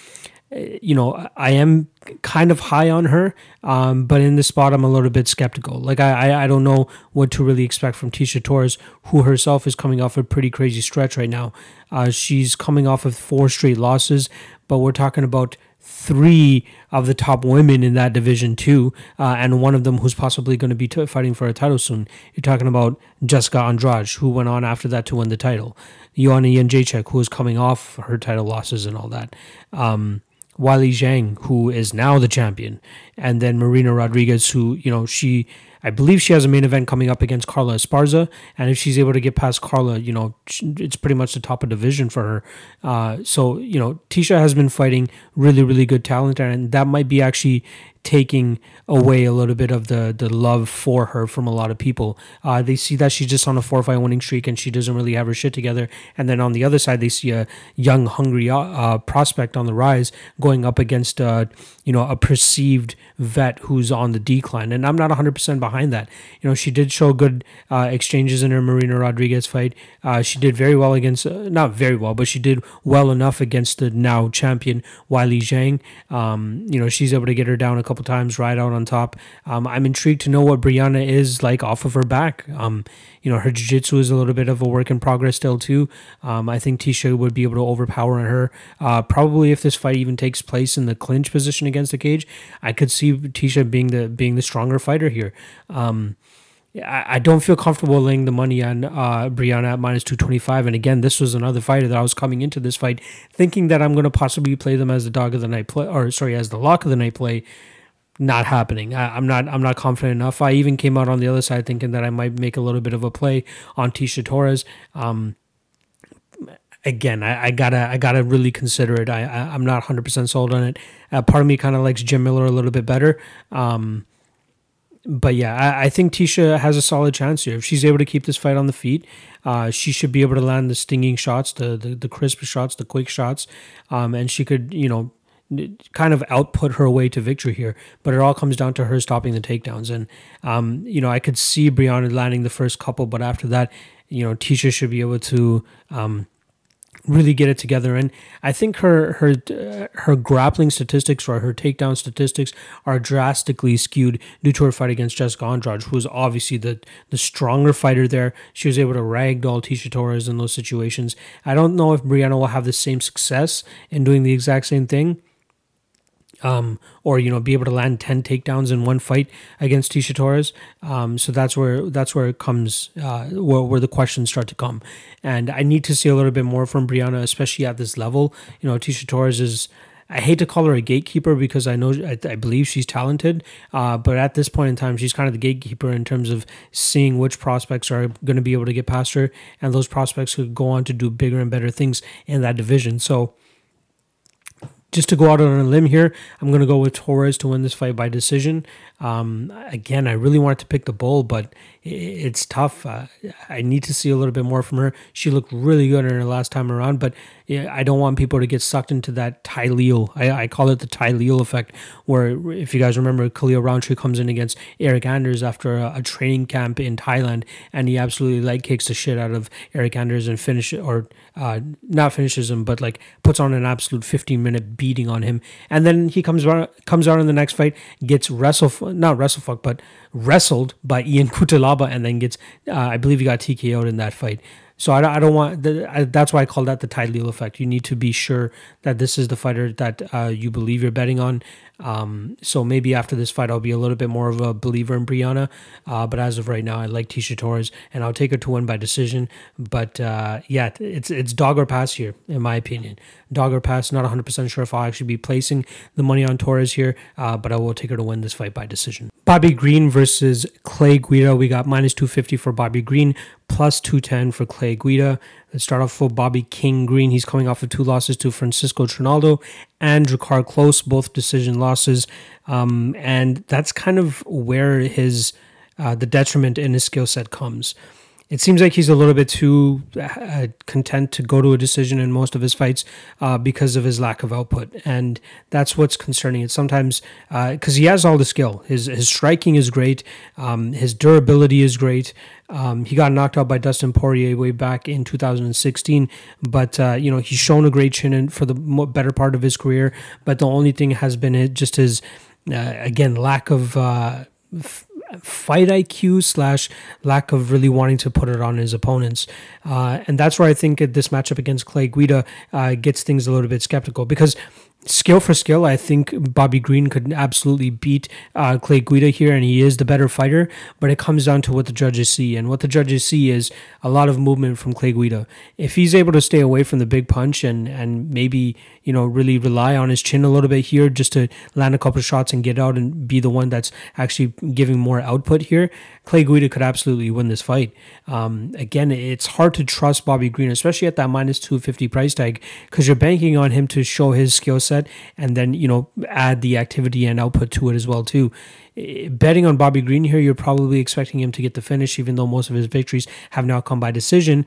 A: you know, I am kind of high on her, um, but in this spot, I'm a little bit skeptical. Like, I, I, I don't know what to really expect from Tecia Torres, who herself is coming off a pretty crazy stretch right now. Uh, she's coming off of four straight losses, but we're talking about three of the top women in that division too, uh, and one of them who's possibly going to be t- fighting for a title soon. You're talking about Jessica Andrade, who went on after that to win the title. Joanna Jędrzejczyk, who is coming off her title losses and all that. Um, Weili Zhang, who is now the champion, and then Marina Rodriguez, who you know she I believe she has a main event coming up against Carla Esparza, and if she's able to get past Carla, you know, it's pretty much the top of division for her. Uh, so you know, Tecia has been fighting really, really good talent, and that might be actually taking away a little bit of the the love for her from a lot of people. Uh, they see that she's just on a four fight winning streak and she doesn't really have her shit together. And then on the other side, they see a young, hungry uh, uh prospect on the rise going up against uh, you know a perceived vet who's on the decline. And I'm not 100 percent behind that. You know, she did show good uh, exchanges in her Marina Rodriguez fight. Uh, she did very well against not very well, but she did well enough against the now champion Weili Zhang. Um, you know, she's able to get her down a couple times right out on top. Um, I'm intrigued to know what Brianna is like off of her back. Um, you know, her jiu-jitsu is a little bit of a work in progress still too. Um, I think Tecia would be able to overpower her. Uh, probably if this fight even takes place in the clinch position against the cage, I could see Tecia being the being the stronger fighter here. Um, I don't feel comfortable laying the money on uh, Brianna at minus 225. And again, this was another fighter that I was coming into this fight thinking that I'm going to possibly play them as the dog of the night play, or sorry, as the lock of the night play not happening. I, am not I'm not confident enough. I even came out on the other side thinking that I might make a little bit of a play on Tecia Torres. Um, again, I, I, gotta I gotta really consider it. I, I am not 100 percent sold on it. Uh, part of me kind of likes Jim Miller a little bit better. Um, but yeah, I, I, think Tecia has a solid chance here. If she's able to keep this fight on the feet, uh, she should be able to land the stinging shots, the the, the crisp shots, the quick shots, um, and she could you know kind of output her way to victory here. But it all comes down to her stopping the takedowns. And, um, you know, I could see Brianna landing the first couple, but after that, you know, Tecia should be able to um, really get it together. And I think her her uh, her grappling statistics or her takedown statistics are drastically skewed due to her fight against Jessica Andrade, who was obviously the the stronger fighter there. She was able to ragdoll Tecia Torres in those situations. I don't know if Brianna will have the same success in doing the exact same thing um, or you know be able to land 10 takedowns in one fight against Tecia Torres. Um, so that's where that's where it comes uh, where, where the questions start to come. And I need to see a little bit more from Brianna, especially at this level. You know, Tecia Torres is I hate to call her a gatekeeper because I know I, I believe she's talented, uh, but at this point in time, she's kind of the gatekeeper in terms of seeing which prospects are going to be able to get past her, and those prospects could go on to do bigger and better things in that division. So just to go out on a limb here, I'm going to go with Torres to win this fight by decision. Um, again, I really wanted to pick the bull, but it's tough. Uh, I need to see a little bit more from her. She looked really good in her last time around, but I don't want people to get sucked into that Tyleel. I, I call it the Tyleel effect, where if you guys remember, Khalil Rountree comes in against Eric Anders after a, a, training camp in Thailand, and he absolutely leg kicks the shit out of Eric Anders and finish or uh, not finishes him, but like puts on an absolute 15 minute beating on him, and then he comes comes out in the next fight, gets wrestle not wrestle fuck, but wrestled by Ian [LAUGHS] Cutelaba and then gets, uh, I believe he got TKO'd in that fight. So I, I don't want the, I, that's why I call that the Tyleel effect. You need to be sure that this is the fighter that uh, you believe you're betting on. Um, so maybe after this fight, I'll be a little bit more of a believer in Brianna. Uh, but as of right now, I like Tecia Torres, and I'll take her to win by decision. But uh, yeah, it's it's dog or pass here, in my opinion. Dog or pass. Not 100% sure if I'll actually be placing the money on Torres here, uh, but I will take her to win this fight by decision. Bobby Green versus Clay Guida. We got minus 250 for Bobby Green, plus 210 for Clay Guida. Let's start off for Bobby King Green. He's coming off of two losses to Francisco Trinaldo and Drakkar Klose, both decision losses. Um, and that's kind of where his uh, the detriment in his skill set comes it seems like he's a little bit too uh, content to go to a decision in most of his fights uh, because of his lack of output, and that's what's concerning. It sometimes because uh, he has all the skill. His his striking is great. Um, his durability is great. Um, he got knocked out by Dustin Poirier way back in 2016, but uh, you know he's shown a great chin for the better part of his career. But the only thing has been just his uh, again lack of uh, fight IQ slash lack of really wanting to put it on his opponents. Uh, and that's where I think this matchup against Clay Guida uh, gets things a little bit skeptical because skill for skill, I think Bobby Green could absolutely beat uh, Clay Guida here, and he is the better fighter. But it comes down to what the judges see, and what the judges see is a lot of movement from Clay Guida. If he's able to stay away from the big punch and and maybe you know really rely on his chin a little bit here, just to land a couple shots and get out and be the one that's actually giving more output here, Clay Guida could absolutely win this fight. Um, again, it's hard to trust Bobby Green, especially at that minus 250 price tag, because you're banking on him to show his skill set and then, you know, add the activity and output to it as well, too. Betting on Bobby Green here, you're probably expecting him to get the finish, even though most of his victories have now come by decision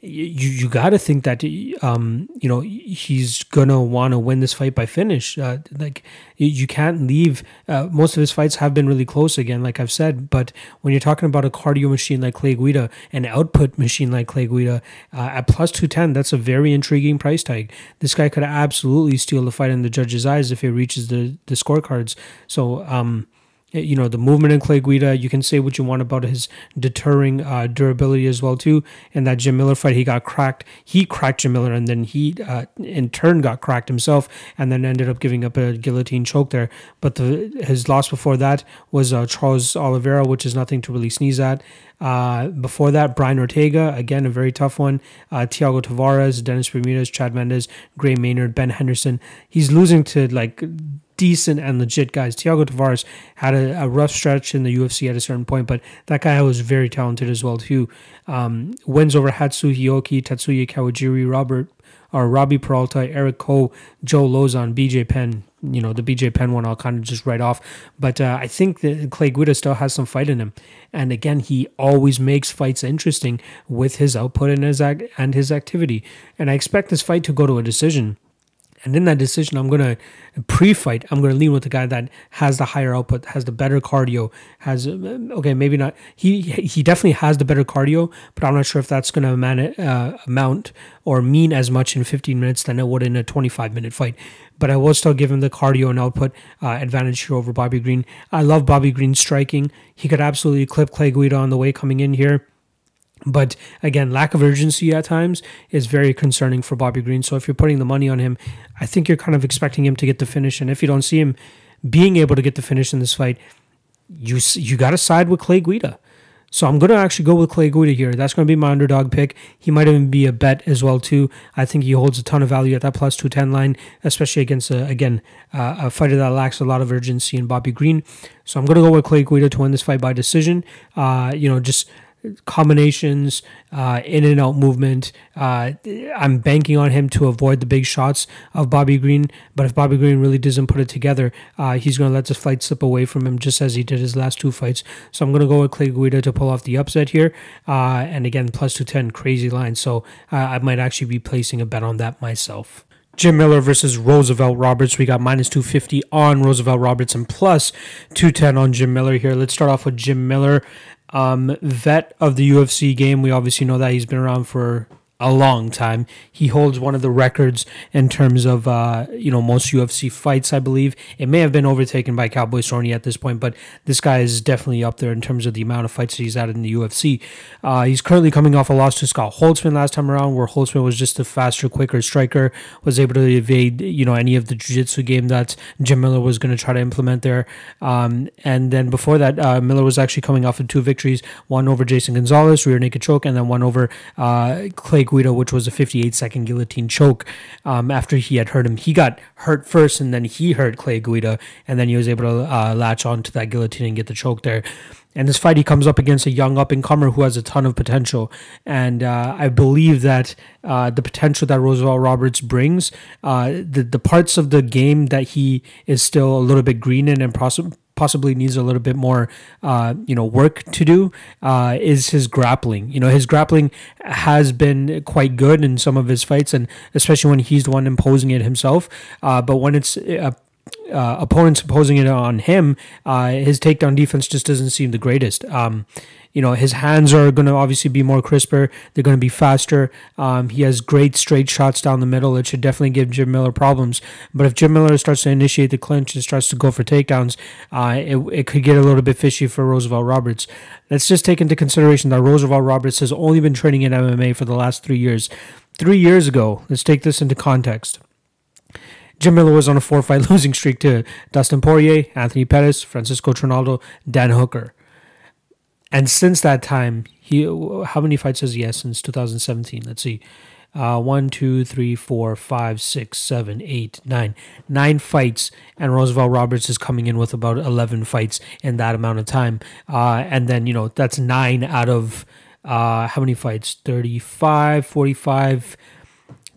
A: you you got to think that um you know he's gonna want to win this fight by finish. Uh, like you can't leave uh, most of his fights have been really close again like I've said. But when you're talking about a cardio machine like Clay Guida an output machine like Clay Guida uh, at plus 210 that's a very intriguing price tag. This guy could absolutely steal the fight in the judge's eyes if he reaches the the scorecards. So um you know the movement in Clay Guida. You can say what you want about his deterring uh, durability as well too. And that Jim Miller fight, he got cracked. He cracked Jim Miller, and then he uh, in turn got cracked himself, and then ended up giving up a guillotine choke there. But the, his loss before that was uh, Charles Oliveira, which is nothing to really sneeze at. Uh, before that, Brian Ortega, again, a very tough one. Uh, Thiago Tavares, Dennis Bermudez, Chad Mendes, Gray Maynard, Ben Henderson. He's losing to like decent and legit guys. Thiago Tavares had a, a, rough stretch in the UFC at a certain point, but that guy was very talented as well too. Um, wins over Hatsu Hioki, Tatsuya Kawajiri, Robert or Robbie Peralta, Eric Koch, Joe Lauzon, BJ Penn. You know the BJ Penn one I'll kind of just write off, but uh, I think that Clay Guida still has some fight in him, and again he always makes fights interesting with his output and his and his activity, and I expect this fight to go to a decision And in that decision, I'm gonna pre-fight. I'm gonna lean with the guy that has the higher output, has the better cardio, has okay, maybe not. He he definitely has the better cardio, but I'm not sure if that's gonna amount, uh, amount or mean as much in 15 minutes than it would in a 25 minute fight. But I will still give him the cardio and output uh, advantage here over Bobby Green. I love Bobby Green striking. He could absolutely clip Clay Guida on the way coming in here. But again, lack of urgency at times is very concerning for Bobby Green. So if you're putting the money on him, I think you're kind of expecting him to get the finish. And if you don't see him being able to get the finish in this fight, you you got to side with Clay Guida. So I'm going to actually go with Clay Guida here. That's going to be my underdog pick. He might even be a bet as well too. I think he holds a ton of value at that plus 210 line, especially against a, again uh, a fighter that lacks a lot of urgency in Bobby Green. So I'm going to go with Clay Guida to win this fight by decision. Uh, you know, just combinations, uh, in and out movement. Uh, I'm banking on him to avoid the big shots of Bobby Green. But if Bobby Green really doesn't put it together, uh, he's going to let this fight slip away from him, just as he did his last two fights. So I'm going to go with Clay Guida to pull off the upset here. Uh, and again, plus 210, crazy line. So uh, I might actually be placing a bet on that myself. Jim Miller versus Roosevelt Roberts. We got minus 250 on Roosevelt Roberts and plus 210 on Jim Miller here. Let's start off with Jim Miller um, vet of the UFC game. We obviously know that he's been around for a long time. He holds one of the records in terms of uh, you know most UFC fights. I believe it may have been overtaken by Cowboy Cerrone at this point, but this guy is definitely up there in terms of the amount of fights he's had in the UFC. Uh, he's currently coming off a loss to Scott Holtzman last time around, where Holtzman was just a faster, quicker striker, was able to evade you know any of the jiu-jitsu game that Jim Miller was going to try to implement there. Um, and then before that, uh, Miller was actually coming off of two victories: one over Jason Gonzalez, rear naked choke, and then one over uh, Clay Guida, which was a 58 second guillotine choke um, after he had hurt him. He got hurt first and then he hurt Clay Guida, and then he was able to uh, latch on to that guillotine and get the choke there. And this fight, he comes up against a young up and comer who has a ton of potential. And uh, I believe that uh, the potential that Roosevelt Roberts brings, uh, the the parts of the game that he is still a little bit green in and possibly possibly needs a little bit more, uh, you know, work to do uh, is his grappling. You know, his grappling has been quite good in some of his fights, and especially when he's the one imposing it himself. Uh, but when it's uh, uh, opponents imposing it on him, uh, his takedown defense just doesn't seem the greatest. Um, you know, his hands are going to obviously be more crisper. They're going to be faster. Um, he has great straight shots down the middle. It should definitely give Jim Miller problems. But if Jim Miller starts to initiate the clinch and starts to go for takedowns, uh, it, it could get a little bit fishy for Roosevelt Roberts. Let's just take into consideration that Roosevelt Roberts has only been training in MMA for the last three years. Three years ago, let's take this into context. Jim Miller was on a four fight [LAUGHS] losing streak to Dustin Poirier, Anthony Pettis, Francisco Trinaldo, Dan Hooker. And since that time, he how many fights has he had since 2017? Let's see. Uh, one, two, three, four, five, six, seven, eight, nine. Nine fights, and Roosevelt Roberts is coming in with about 11 fights in that amount of time. Uh, and then, you know, that's nine out of uh, how many fights? 35, 45,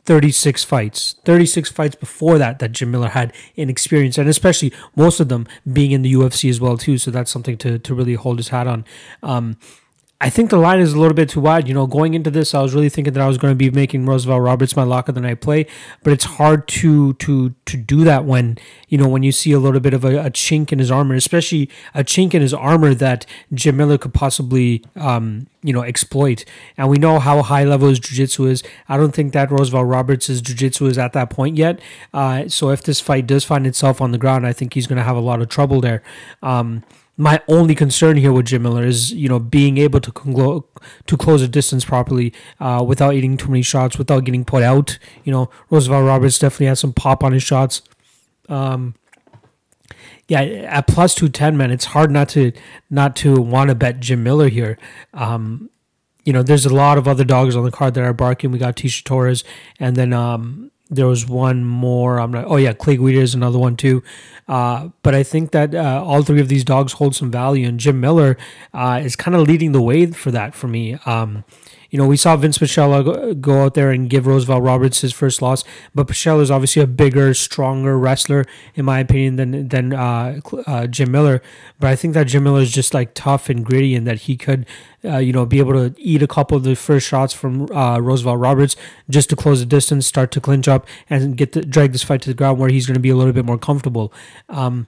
A: 36 fights. 36 fights before that that Jim Miller had in experience, and especially most of them being in the UFC as well too. So that's something to to really hold his hat on. Um, I think the line is a little bit too wide. You know, going into this, I was really thinking that I was going to be making Roosevelt Roberts my lock of the night play, but it's hard to to to do that when you know when you see a little bit of a, a chink in his armor, especially a chink in his armor that Jim Miller could possibly um, you know exploit. And we know how high level his jiu-jitsu is. I don't think that Roosevelt Roberts' jiu-jitsu is at that point yet. Uh, so if this fight does find itself on the ground, I think he's going to have a lot of trouble there. Um, my only concern here with Jim Miller is you know being able to conglo- to close a distance properly uh, without eating too many shots, without getting put out. You know, Roosevelt Roberts definitely has some pop on his shots. Um, yeah, at plus two ten, man, it's hard not to not to want to bet Jim Miller here. Um, you know, there's a lot of other dogs on the card that are barking. We got Tecia Torres, and then um, there was one more. I'm not. Oh yeah, Clay Guida is another one too. Uh, but I think that uh, all three of these dogs hold some value, and Jim Miller uh, is kind of leading the way for that for me. Um, you know, we saw Vince Pichel go, out there and give Roosevelt Roberts his first loss, but Pichel is obviously a bigger, stronger wrestler, in my opinion, than than uh, uh, Jim Miller. But I think that Jim Miller is just like tough and gritty, and that he could, uh, you know, be able to eat a couple of the first shots from uh, Roosevelt Roberts just to close the distance, start to clinch up, and get the, drag this fight to the ground where he's going to be a little bit more comfortable. Um,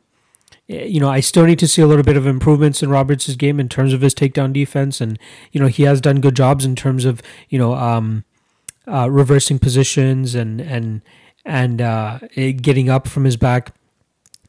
A: you know, I still need to see a little bit of improvements in Roberts' game in terms of his takedown defense, and you know, he has done good jobs in terms of you know um, uh, reversing positions and and and uh, getting up from his back.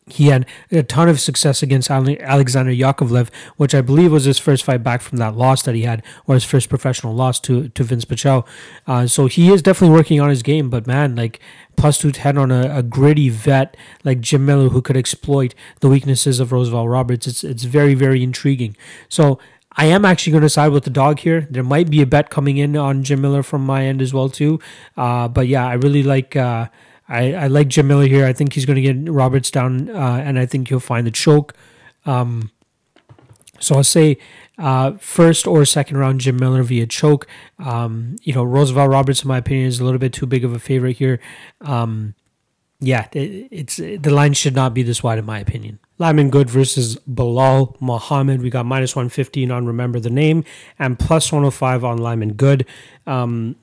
A: He had a ton of success against Alexander Yakovlev, which I believe was his first fight back from that loss that he had, or his first professional loss to to Vince Pichel. Uh, so he is definitely working on his game. But man, like plus 210 on a, a, gritty vet like Jim Miller who could exploit the weaknesses of Roosevelt Roberts. It's it's very very intriguing. So I am actually going to side with the dog here. There might be a bet coming in on Jim Miller from my end as well too. Uh, but yeah, I really like. Uh, I, I like Jim Miller here. I think he's going to get Roberts down, uh, and I think he'll find the choke. Um, so I'll say uh, first or second round Jim Miller via choke. Um, you know, Roosevelt Roberts, in my opinion, is a little bit too big of a favorite here. Um, yeah, it, it's the line should not be this wide, in my opinion. Lyman Good versus Belal Muhammad. We got minus 115 on Remember the Name and plus 105 on Lyman Good. Um,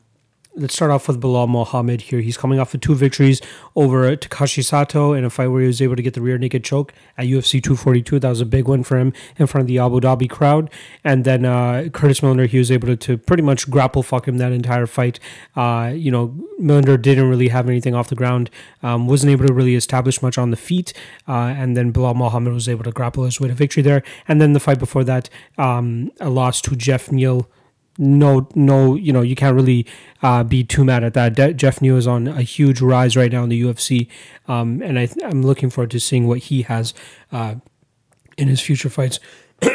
A: let's start off with Belal Muhammad here. He's coming off of two victories over Takashi Sato in a fight where he was able to get the rear naked choke at UFC 242. That was a big win for him in front of the Abu Dhabi crowd. And then uh, Curtis Millender, he was able to, to, pretty much grapple fuck him that entire fight. Uh, you know, Millender didn't really have anything off the ground, um, wasn't able to really establish much on the feet. Uh, and then Belal Muhammad was able to grapple his way to victory there. And then the fight before that, um, a loss to Geoff Neal no, no, you know, you can't really uh, be too mad at that. De- Geoff Neal is on a huge rise right now in the UFC, um, and I I'm looking forward to seeing what he has uh, in his future fights. [CLEARS THROAT]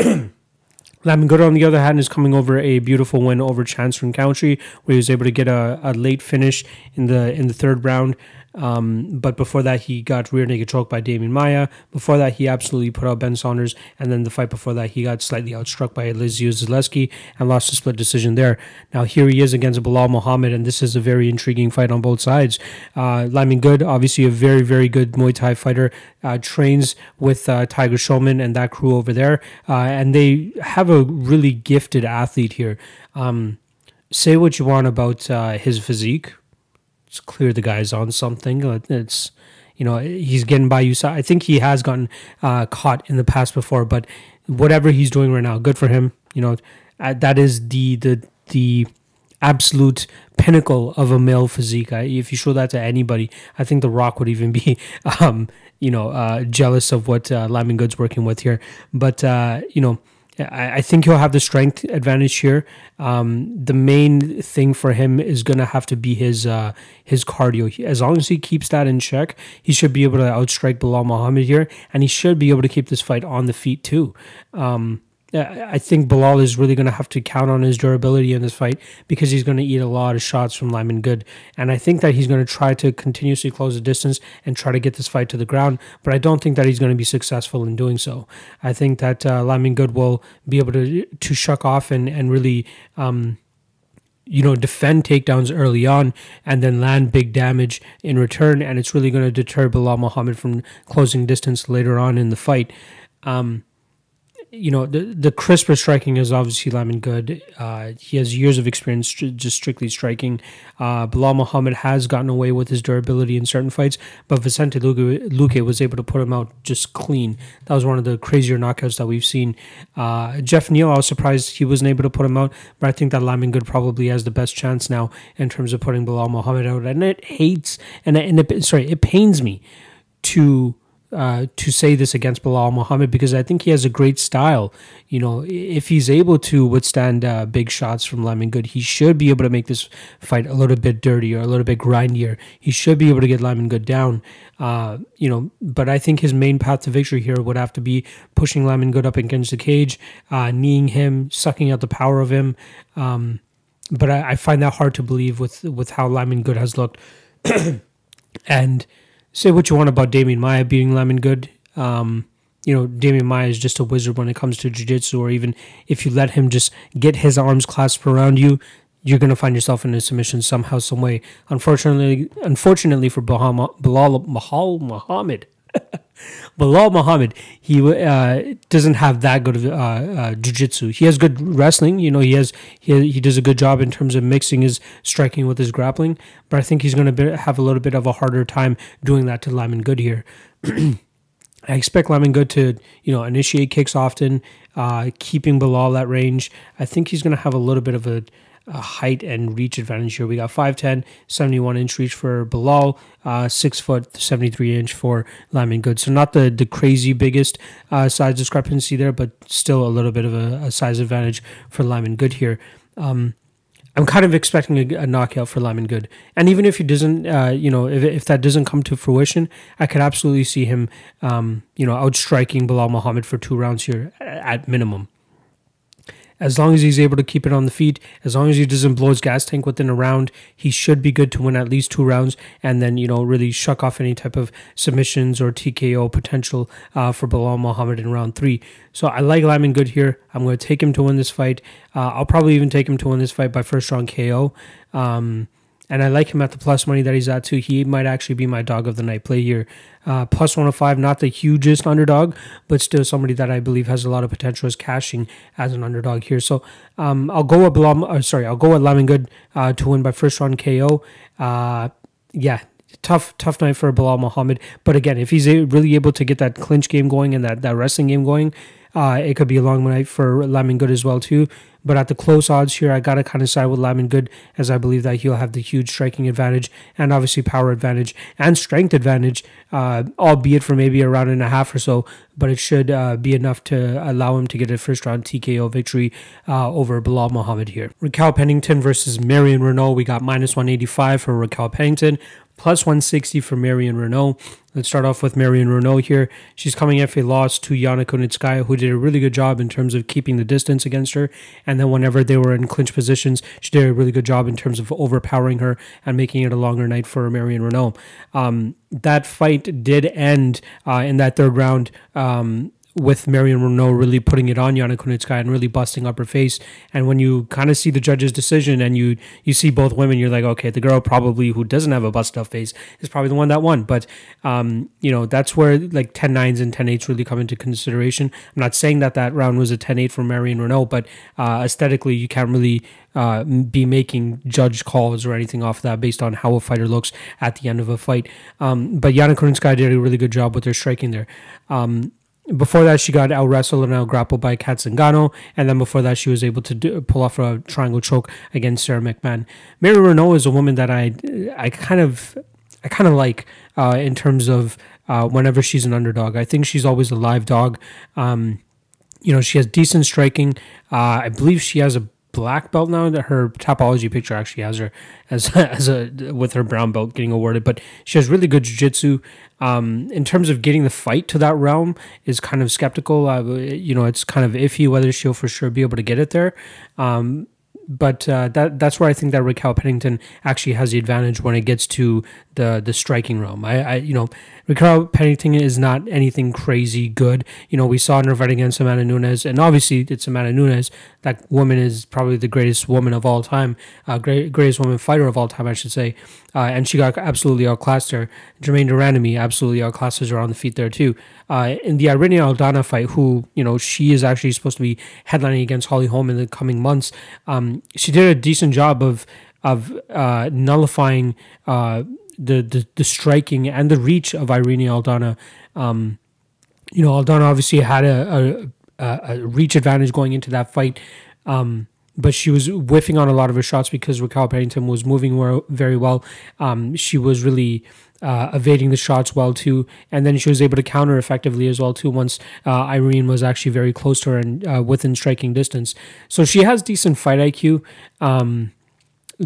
A: Lyman Good, on the other hand, is coming over a beautiful win over Chance Rencountre, where he was able to get a, a late finish in the in the third round. Um, but before that, he got rear naked choked by Demian Maia. Before that, he absolutely put out Ben Saunders. And then the fight before that, he got slightly outstruck by Elizeu Zaleski and lost a split decision there. Now, here he is against Belal Muhammad, and this is a very intriguing fight on both sides. Uh, Lyman Good, obviously a very, very good Muay Thai fighter, uh, trains with uh, Tiger Schulmann and that crew over there. Uh, and they have a really gifted athlete here. Um, say what you want about uh, his physique it's clear the guy's on something. Uh, it's you know he's getting by you. I think he has gotten uh, caught in the past before, but whatever he's doing right now, good for him. You know that is the the the absolute pinnacle of a male physique. If you show that to anybody, I think The Rock would even be, [LAUGHS] um, you know, uh, jealous of what uh, Lyman Good's working with here. But uh, you know, I, think he'll have the strength advantage here. Um, the main thing for him is going to have to be his uh, his cardio. As long as he keeps that in check, he should be able to outstrike Belal Muhammad here, and he should be able to keep this fight on the feet too. Um, I think Belal is really going to have to count on his durability in this fight because he's going to eat a lot of shots from Lyman Good. And I think that he's going to try to continuously close the distance and try to get this fight to the ground. But I don't think that he's going to be successful in doing so. I think that uh, Lyman Good will be able to to shuck off and, and really. Um, you know, defend takedowns early on and then land big damage in return. And it's really going to deter Belal Muhammad from closing distance later on in the fight. Um, you know the the crisper striking is obviously Lyman Good. Uh, he has years of experience just strictly striking. Uh, Belal Muhammad has gotten away with his durability in certain fights, but Vicente Luque was able to put him out just clean. That was one of the crazier knockouts that we've seen. Uh, Geoff Neal, I was surprised he wasn't able to put him out, but I think that Lyman Good probably has the best chance now in terms of putting Belal Muhammad out. And it hates and, and it, sorry, it pains me to uh, to say this against Belal Muhammad because I think he has a great style. You know, if he's able to withstand uh, big shots from Lyman Good, he should be able to make this fight a little bit dirtier, a little bit grindier. He should be able to get Lyman Good down. Uh, you know, but I think his main path to victory here would have to be pushing Lyman Good up against the cage, uh, kneeing him, sucking out the power of him. Um, but I, I, find that hard to believe with with how Lyman Good has looked, [CLEARS THROAT] and say what you want about Demian Maia beating Lyman Good. Um, you know, Demian Maia is just a wizard when it comes to jiu-jitsu, or even if you let him just get his arms clasped around you, you're going to find yourself in a submission somehow, some way. Unfortunately, unfortunately for Bahama, Belal Mahal Muhammad, Belal Muhammad, he uh, doesn't have that good of uh, uh, jiu-jitsu. He has good wrestling. You know, he has he he does a good job in terms of mixing his striking with his grappling. But I think he's going to have a little bit of a harder time doing that to Lyman Good here. [CLEARS THROAT] I expect Lyman Good to, you know, initiate kicks often, uh, keeping Belal at range. I think he's going to have a little bit of a a height and reach advantage here. We got 5'10, 71 inch reach for Belal, uh, 6 foot, 73 inch for Lyman Good. So not the, the crazy biggest uh, size discrepancy there, but still a little bit of a, a size advantage for Lyman Good here. Um, I'm kind of expecting a, a, knockout for Lyman Good, and even if he doesn't, uh, you know, if, if that doesn't come to fruition, I could absolutely see him, um, you know, outstriking Belal Muhammad for two rounds here at minimum as long as he's able to keep it on the feet, as long as he doesn't blow his gas tank within a round, he should be good to win at least two rounds and then, you know, really shuck off any type of submissions or TKO potential uh, for Belal Muhammad in round three. So I like Lyman Good here. I'm going to take him to win this fight. Uh, I'll probably even take him to win this fight by first round KO. Um, and I like him at the plus money that he's at too. He might actually be my dog of the night play here. Uh, plus 105, not the hugest underdog, but still somebody that I believe has a lot of potential as cashing as an underdog here. So um, I'll go with Blom, uh, sorry, I'll go with Lyman Good uh, to win by first round KO. Uh, yeah, tough tough night for Belal Muhammad. But again, if he's really able to get that clinch game going and that, that wrestling game going, uh, it could be a long night for Lyman Good as well too. But at the close odds here, I gotta kind of side with Lyman Good as I believe that he'll have the huge striking advantage and obviously power advantage and strength advantage, uh, albeit for maybe a round and a half or so. But it should uh, be enough to allow him to get a first round TKO victory uh, over Belal Muhammad here. Raquel Pennington versus Marion Reneau. We got minus 185 for Raquel Pennington, plus 160 for Marion Reneau. Let's start off with Marion Reneau here. She's coming off a loss to Yana Kunitskaya, who did a really good job in terms of keeping the distance against her. And then whenever they were in clinch positions, she did a really good job in terms of overpowering her and making it a longer night for Marion Reneau. Um, that fight did end uh, in that third round. Um, with Marion Reneau really putting it on Yana Kunitskaya and really busting up her face. And when you kind of see the judge's decision and you you see both women, you're like, okay, the girl probably who doesn't have a busted up face is probably the one that won. But um, you know, that's where like 10 9s and 10 8s really come into consideration. I'm not saying that that round was a 10 8 for Marion Reneau, but uh, aesthetically, you can't really uh, be making judge calls or anything off that based on how a fighter looks at the end of a fight. Um, but Yana Kunitskaya did a really good job with her striking there. Um, before that, she got out wrestled and out grappled by Cat Zingano, and then before that, she was able to do, pull off a triangle choke against Sara McMann. Mary Reneau is a woman that I I kind of I kind of like uh, in terms of uh, whenever she's an underdog. I think she's always a live dog. Um, you know, she has decent striking. Uh, I believe she has a black belt now. That her Tapology picture actually has her as [LAUGHS] as a with her brown belt getting awarded, but she has really good jiu-jitsu. Um, in terms of getting the fight to that realm, is kind of skeptical. Uh, you know, it's kind of iffy whether she'll for sure be able to get it there. Um, but uh, that that's where I think that Raquel Pennington actually has the advantage when it gets to the the striking realm. I, I you know Raquel Pennington is not anything crazy good. You know we saw in her fight against Amanda Nunes, and obviously it's Amanda Nunes. That woman is probably the greatest woman of all time, uh, great, greatest woman fighter of all time, I should say. Uh, and she got absolutely outclassed her. Germaine de Randamie absolutely outclassed her on the feet there too. Uh, in the Irene Aldana fight, who you know she is actually supposed to be headlining against Holly Holm in the coming months. Um, she did a decent job of of uh, nullifying uh, the, the the striking and the reach of Irene Aldana. Um, you know, Aldana obviously had a, a, a, reach advantage going into that fight. Um, but she was whiffing on a lot of her shots because Raquel Pennington was moving very well. Um, she was really uh, evading the shots well too, and then she was able to counter effectively as well too. Once uh, Irene was actually very close to her and uh, within striking distance, so she has decent fight IQ. Um,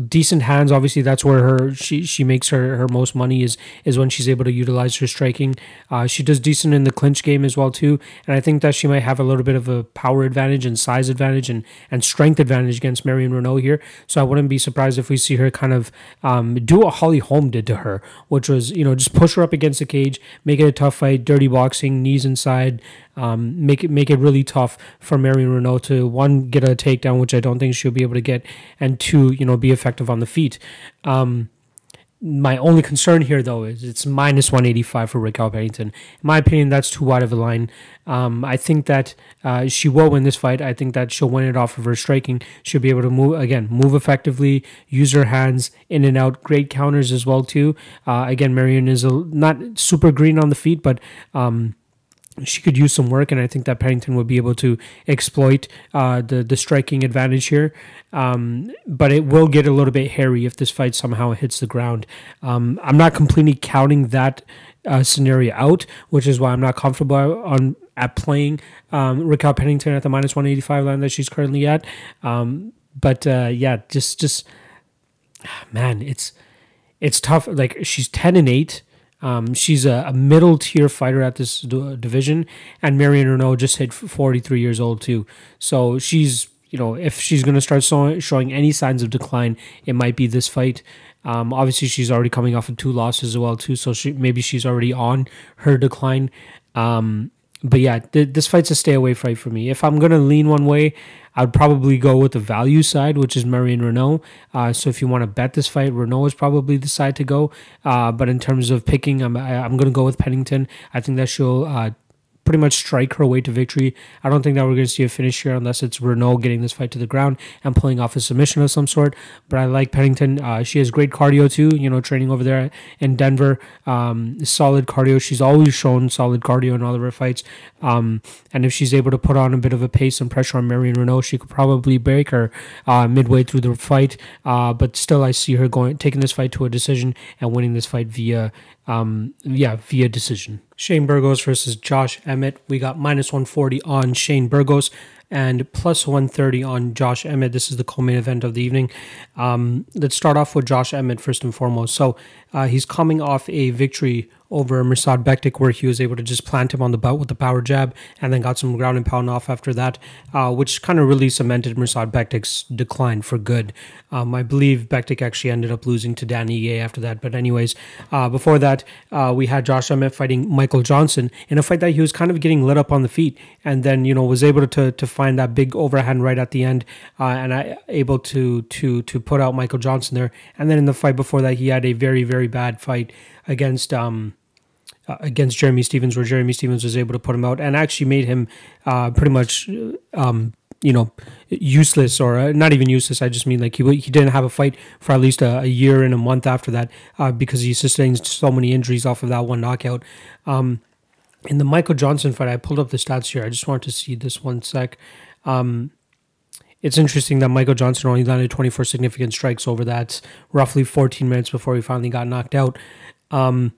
A: decent hands. Obviously, that's where her she she makes her her most money is is when she's able to utilize her striking. Uh, she does decent in the clinch game as well too, and I think that she might have a little bit of a power advantage and size advantage and and strength advantage against Marion Reneau here. So I wouldn't be surprised if we see her kind of um, do what Holly Holm did to her, which was you know just push her up against the cage, make it a tough fight, dirty boxing, knees inside. Um, make it make it really tough for Marion Reneau to one get a takedown, which I don't think she'll be able to get, and two, you know, be effective on the feet. Um, my only concern here, though, is it's minus 185 for Raquel Pennington. In my opinion, that's too wide of a line. Um, I think that uh, she will win this fight. I think that she'll win it off of her striking. She'll be able to move, again, move effectively, use her hands in and out. Great counters as well, too. Uh, again, Marion is a, not super green on the feet, but. Um, she could use some work, and I think that Pennington would be able to exploit uh, the the striking advantage here. Um, but it will get a little bit hairy if this fight somehow hits the ground. Um, I'm not completely counting that uh, scenario out, which is why I'm not comfortable on at playing um, Raquel Pennington at the minus 185 line that she's currently at. Um, but uh, yeah, just just man, it's it's tough. Like she's 10 and eight um, she's a, a, middle tier fighter at this d- division, and Marion Reneau just hit 43 years old too. So she's, you know, if she's going to start so- showing any signs of decline, it might be this fight. Um, obviously, she's already coming off of two losses as well too, so she, maybe she's already on her decline. Um, but yeah, th- this fight's a stay away fight for me. If I'm gonna lean one way, I'd probably go with the value side, which is Marion Reneau. Uh, so if you want to bet this fight, Reneau is probably the side to go. Uh, but in terms of picking, I'm I, am to go with Pennington. I think that she'll uh, pretty much strike her way to victory. I don't think that we're going to see a finish here unless it's Reneau getting this fight to the ground and pulling off a submission of some sort. But I like Pennington. Uh, she has great cardio too. You know, training over there in Denver, um, solid cardio. She's always shown solid cardio in all of her fights. Um, and if she's able to put on a bit of a pace and pressure on Marion Reneau, she could probably break her uh, midway through the fight. Uh, but still, I see her going taking this fight to a decision and winning this fight via um, yeah, via decision. Shane Burgos versus Josh Emmett. We got minus 140 on Shane Burgos and plus 130 on Josh Emmett. This is the co-main event of the evening. Um, let's start off with Josh Emmett first and foremost. So uh, he's coming off a victory over Mirsad Bektic, where he was able to just plant him on the bout with the power jab and then got some ground and pound off after that, uh, which kind of really cemented Mirsad Bektic's decline for good. Um, I believe Bektic actually ended up losing to Dan Ige after that. But, anyways, uh, before that, uh, we had Josh Emmett fighting Michael Johnson in a fight that he was kind of getting lit up on the feet and then, you know, was able to, to find that big overhand right at the end uh, and I, able to, to, to put out Michael Johnson there. And then in the fight before that, he had a very, very bad fight against um, uh, against Jeremy Stephens, where Jeremy Stephens was able to put him out and actually made him uh, pretty much, um, you know, useless or uh, not even useless. I just mean like he he didn't have a fight for at least a, a year and a month after that uh, because he sustained so many injuries off of that one knockout. Um, in the Michael Johnson fight, I pulled up the stats here. I just wanted to see this one sec. Um, it's interesting that Michael Johnson only landed 24 significant strikes over that roughly 14 minutes before he finally got knocked out. Um,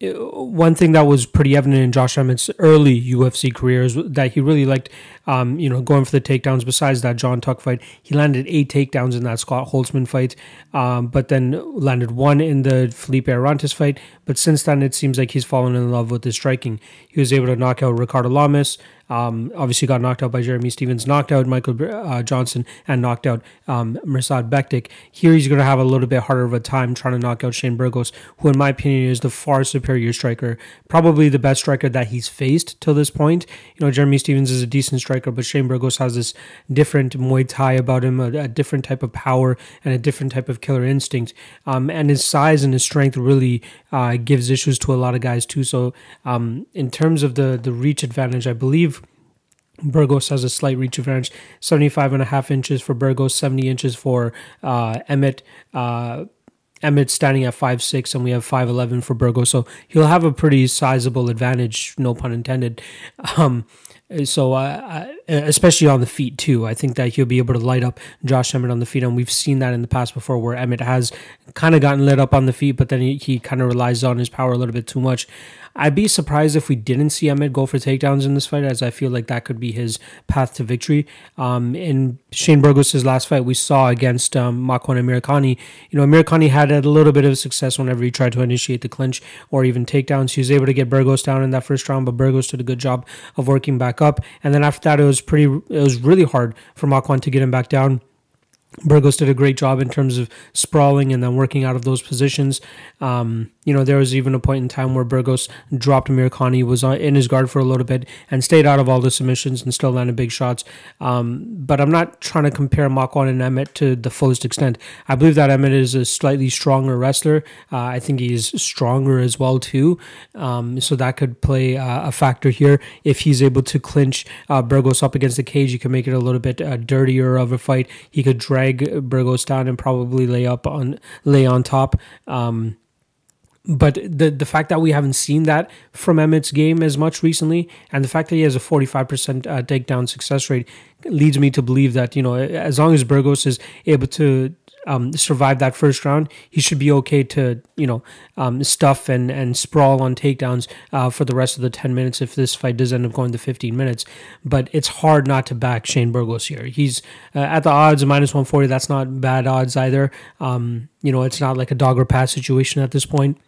A: one thing that was pretty evident in Josh Emmett's early UFC career is that he really liked, um, you know, going for the takedowns. Besides that John Tuck fight, he landed eight takedowns in that Scott Holtzman fight, um, but then landed one in the Felipe Arantes fight. But since then, it seems like he's fallen in love with his striking. He was able to knock out Ricardo Lamas, um, obviously got knocked out by Jeremy Stephens, knocked out Michael uh, Johnson, and knocked out um, Mirsad Bektic. Here he's going to have a little bit harder of a time trying to knock out Shane Burgos, who, in my opinion, is the far superior striker, probably the best striker that he's faced till this point. You know, Jeremy Stephens is a decent striker, but Shane Burgos has this different Muay Thai about him, a, a different type of power, and a different type of killer instinct. Um, and his size and his strength really uh, gives issues to a lot of guys too. So, um, in terms of the the reach advantage, I believe Burgos has a slight reach advantage 75 and a half inches for Burgos, 70 inches for uh, Emmett. Uh, standing at five six, and we have 5'11 for Burgos. So he'll have a pretty sizable advantage, no pun intended. Um, so, uh, especially on the feet too, I think that he'll be able to light up Josh Emmett on the feet, and we've seen that in the past before, where Emmett has kind of gotten lit up on the feet, but then he, he kind of relies on his power a little bit too much. I'd be surprised if we didn't see Emmett go for takedowns in this fight, as I feel like that could be his path to victory. Um, in Shane Burgos' last fight, we saw against um, Makwan you know, Amirkhani had a little bit of success whenever he tried to initiate the clinch or even takedowns. He was able to get Burgos down in that first round, but Burgos did a good job of working back up. And then after that, it was pretty, it was really hard for Makwan to get him back down Burgos did a great job in terms of sprawling and then working out of those positions. Um, you know, there was even a point in time where Burgos dropped Amirkhani, was in his guard for a little bit, and stayed out of all the submissions and still landed big shots. Um, but I'm not trying to compare Makwan and Emmett to the fullest extent. I believe that Emmett is a slightly stronger wrestler. Uh, I think he's stronger as well too. Um, so that could play uh, a factor here. If he's able to clinch uh, Burgos up against the cage, he can make it a little bit uh, dirtier of a fight. He could drag Burgos down and probably lay up on lay on top. Um, but the the fact that we haven't seen that from Emmett's game as much recently, and the fact that he has a 45% uh, takedown success rate, leads me to believe that you know as long as Burgos is able to um, survive that first round, he should be okay to you know um, stuff and and sprawl on takedowns uh, for the rest of the 10 minutes if this fight does end up going to 15 minutes. But it's hard not to back Shane Burgos here. He's uh, at the odds minus 140. That's not bad odds either. Um, you know, it's not like a dog or pass situation at this point.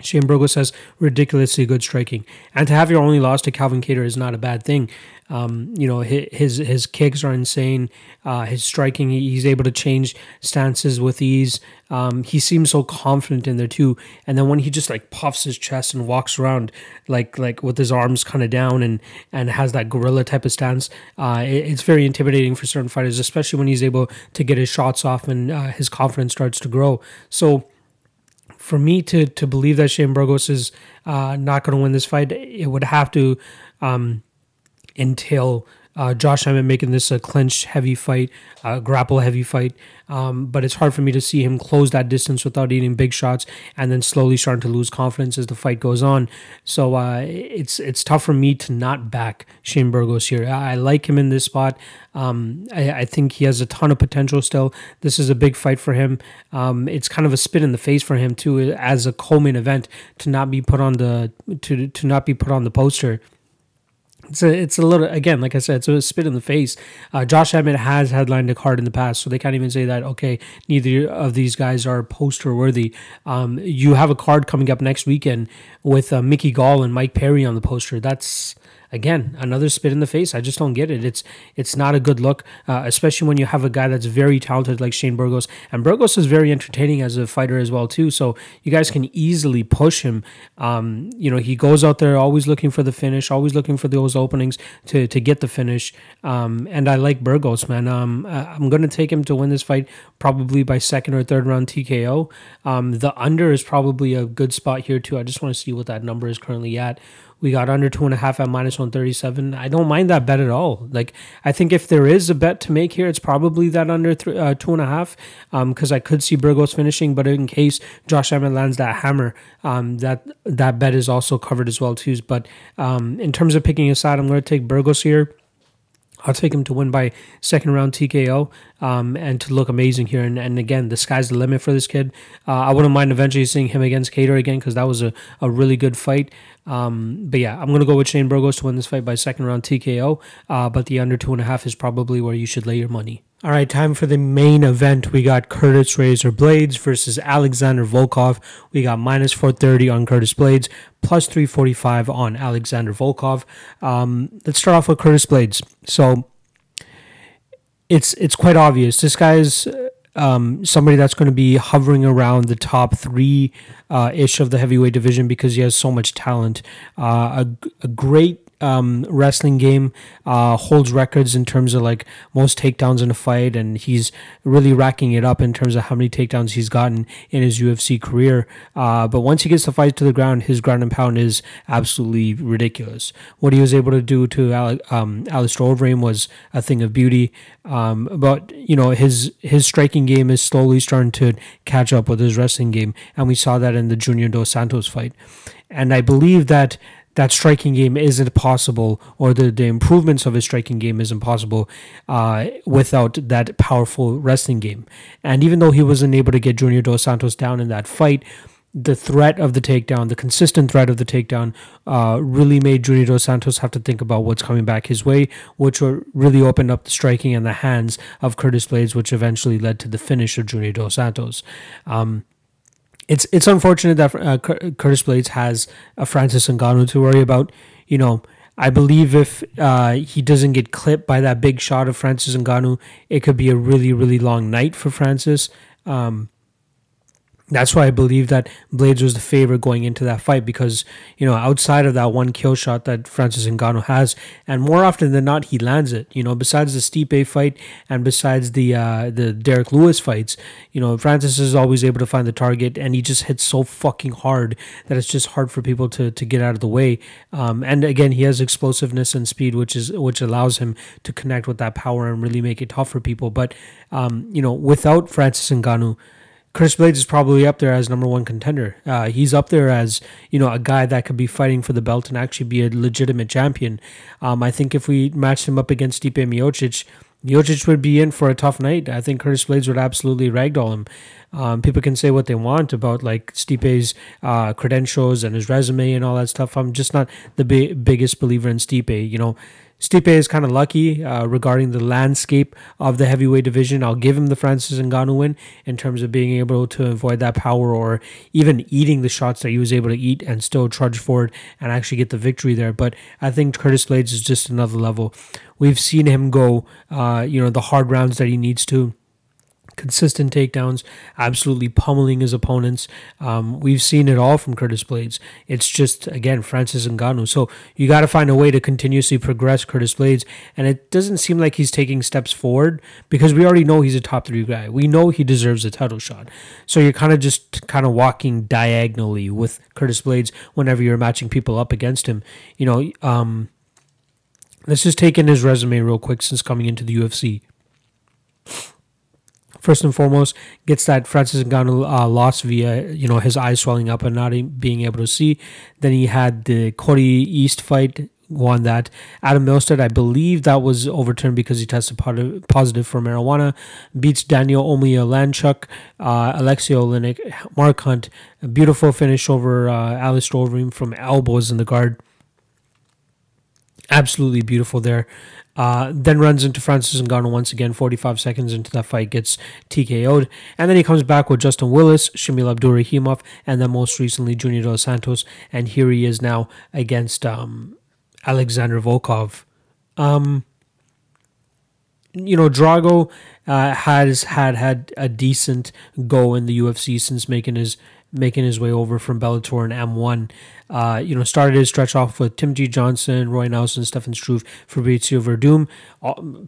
A: Shane Burgos has ridiculously good striking, and to have your only loss to Calvin Kattar is not a bad thing. Um, you know his his kicks are insane. Uh, his striking, he's able to change stances with ease. Um, he seems so confident in there too. And then when he just like puffs his chest and walks around like like with his arms kind of down and and has that gorilla type of stance, uh, it, it's very intimidating for certain fighters, especially when he's able to get his shots off and uh, his confidence starts to grow. So for me to to believe that Shane Burgos is uh, not going to win this fight, it would have to um, entail uh, Josh Emmett making this a clinch heavy fight, a grapple heavy fight. Um, but it's hard for me to see him close that distance without eating big shots and then slowly starting to lose confidence as the fight goes on. So uh, it's it's tough for me to not back Shane Burgos here. I, I like him in this spot. Um, I, I, think he has a ton of potential still. This is a big fight for him. Um, it's kind of a spit in the face for him too, as a co-main event to not be put on the to to not be put on the poster it's a it's a little again like I said it's a spit in the face. Uh, Josh Emmett has headlined a card in the past, so they can't even say that okay neither of these guys are poster worthy. Um, you have a card coming up next weekend with uh, Mickey Gall and Mike Perry on the poster. That's again another spit in the face. I just don't get it. It's it's not a good look, uh, especially when you have a guy that's very talented like Shane Burgos, and Burgos is very entertaining as a fighter as well too. So you guys can easily push him. Um, you know he goes out there always looking for the finish, always looking for those openings to to get the finish. Um, and I like Burgos, man. Um, I'm gonna take him to win this fight probably by second or third round TKO. Um, the under is probably a good spot here too. I just want to see what that number is currently at. We got under two and a half at minus 137. I don't mind that bet at all. Like, I think if there is a bet to make here, it's probably that under th- uh, two and a half because um, I could see Burgos finishing. But in case Josh Emmett lands that hammer, um, that that bet is also covered as well, too. But um, in terms of picking a side, I'm going to take Burgos here. I'll take him to win by second round TKO um, and to look amazing here. And, and again, the sky's the limit for this kid. Uh, I wouldn't mind eventually seeing him against Kattar again because that was a, a really good fight. Um, but yeah, I'm going to go with Shane Burgos to win this fight by second round TKO. Uh, but the under two and a half is probably where you should lay your money. All right, time for the main event. We got Curtis Razor Blaydes versus Alexander Volkov. We got minus 430 on Curtis Blaydes, plus 345 on Alexander Volkov. Um, let's start off with Curtis Blaydes. So it's it's quite obvious. This guy's um, somebody that's going to be hovering around the top three uh, ish of the heavyweight division because he has so much talent. Uh, a, a great um, wrestling game, uh, holds records in terms of like most takedowns in a fight, and he's really racking it up in terms of how many takedowns he's gotten in his UFC career. Uh, but once he gets the fight to the ground, his ground and pound is absolutely ridiculous. What he was able to do to um, Alistair Overeem was a thing of beauty. Um, but you know his his striking game is slowly starting to catch up with his wrestling game, and we saw that in the Junior Dos Santos fight. And I believe that that striking game isn't possible, or the, the improvements of his striking game isn't possible uh, without that powerful wrestling game. And even though he wasn't able to get Junior Dos Santos down in that fight, the threat of the takedown, the consistent threat of the takedown, uh, really made Junior Dos Santos have to think about what's coming back his way, which really opened up the striking and the hands of Curtis Blaydes, which eventually led to the finish of Junior Dos Santos. Um, it's it's unfortunate that uh, Curtis Blaydes has a Francis Ngannou to worry about. You know, I believe if uh, he doesn't get clipped by that big shot of Francis Ngannou, it could be a really, really long night for Francis. Um, that's why I believe that Blaydes was the favorite going into that fight because you know outside of that one kill shot that Francis Ngannou has, and more often than not he lands it. You know, besides the Stipe fight and besides the uh, the Derrick Lewis fights, you know Francis is always able to find the target, and he just hits so fucking hard that it's just hard for people to to get out of the way. Um, and again, he has explosiveness and speed, which is which allows him to connect with that power and really make it tough for people. But um, you know, without Francis Ngannou Curtis Blaydes is probably up there as number one contender. Uh, he's up there as you know a guy that could be fighting for the belt and actually be a legitimate champion. Um, I think if we matched him up against Stipe Miocic, Miocic would be in for a tough night. I think Curtis Blaydes would absolutely ragdoll him. Um, people can say what they want about like Stipe's uh, credentials and his resume and all that stuff. I'm just not the bi- biggest believer in Stipe. You know, Stipe is kind of lucky uh, regarding the landscape of the heavyweight division. I'll give him the Francis Ngannou win in terms of being able to avoid that power or even eating the shots that he was able to eat and still trudge forward and actually get the victory there. But I think Curtis Blaydes is just another level. We've seen him go, uh, you know, the hard rounds that he needs to consistent takedowns, absolutely pummeling his opponents. Um, we've seen it all from Curtis Blaydes. It's just again Francis Ngannou. So you got to find a way to continuously progress Curtis Blaydes, and it doesn't seem like he's taking steps forward because we already know he's a top three guy. We know he deserves a title shot. So you're kind of just kind of walking diagonally with Curtis Blaydes whenever you're matching people up against him. You know. Um, let's just take in his resume real quick since coming into the UFC first and foremost gets that Francis Ngannou uh, loss via you know his eyes swelling up and not being able to see. Then he had the Cody East fight, won that. Adam Milstead, I believe that was overturned because he tested positive for marijuana. Beats Daniel Omielanczuk, uh, Alexei Oleinik, Mark Hunt. A beautiful finish over uh, Alistair Overeem from elbows in the guard. Absolutely beautiful there. Uh, then runs into Francis Ngannou once again, 45 seconds into that fight, gets TKO'd. And then he comes back with Justin Willis, Shamil Abdurakhimov, and then most recently Junior Dos Santos. And here he is now against um, Alexander Volkov. Um, you know, Drago uh, has had had a decent go in the UFC since making his making his way over from Bellator and M1. Uh, you know, started his stretch off with Tim G. Johnson, Roy Nelson, Stefan Struve, Fabricio Werdum,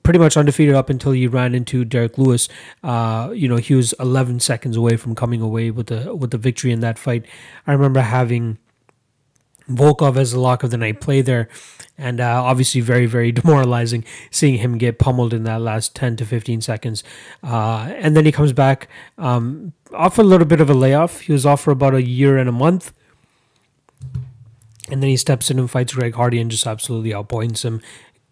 A: pretty much undefeated up until he ran into Derrick Lewis. Uh, you know, he was 11 seconds away from coming away with the with the victory in that fight. I remember having Volkov as the lock of the night play there, and uh, obviously very very [LAUGHS] demoralizing seeing him get pummeled in that last 10 to 15 seconds. Uh, and then he comes back um, off a little bit of a layoff. He was off for about a year and a month. And then he steps in and fights Greg Hardy and just absolutely outpoints him.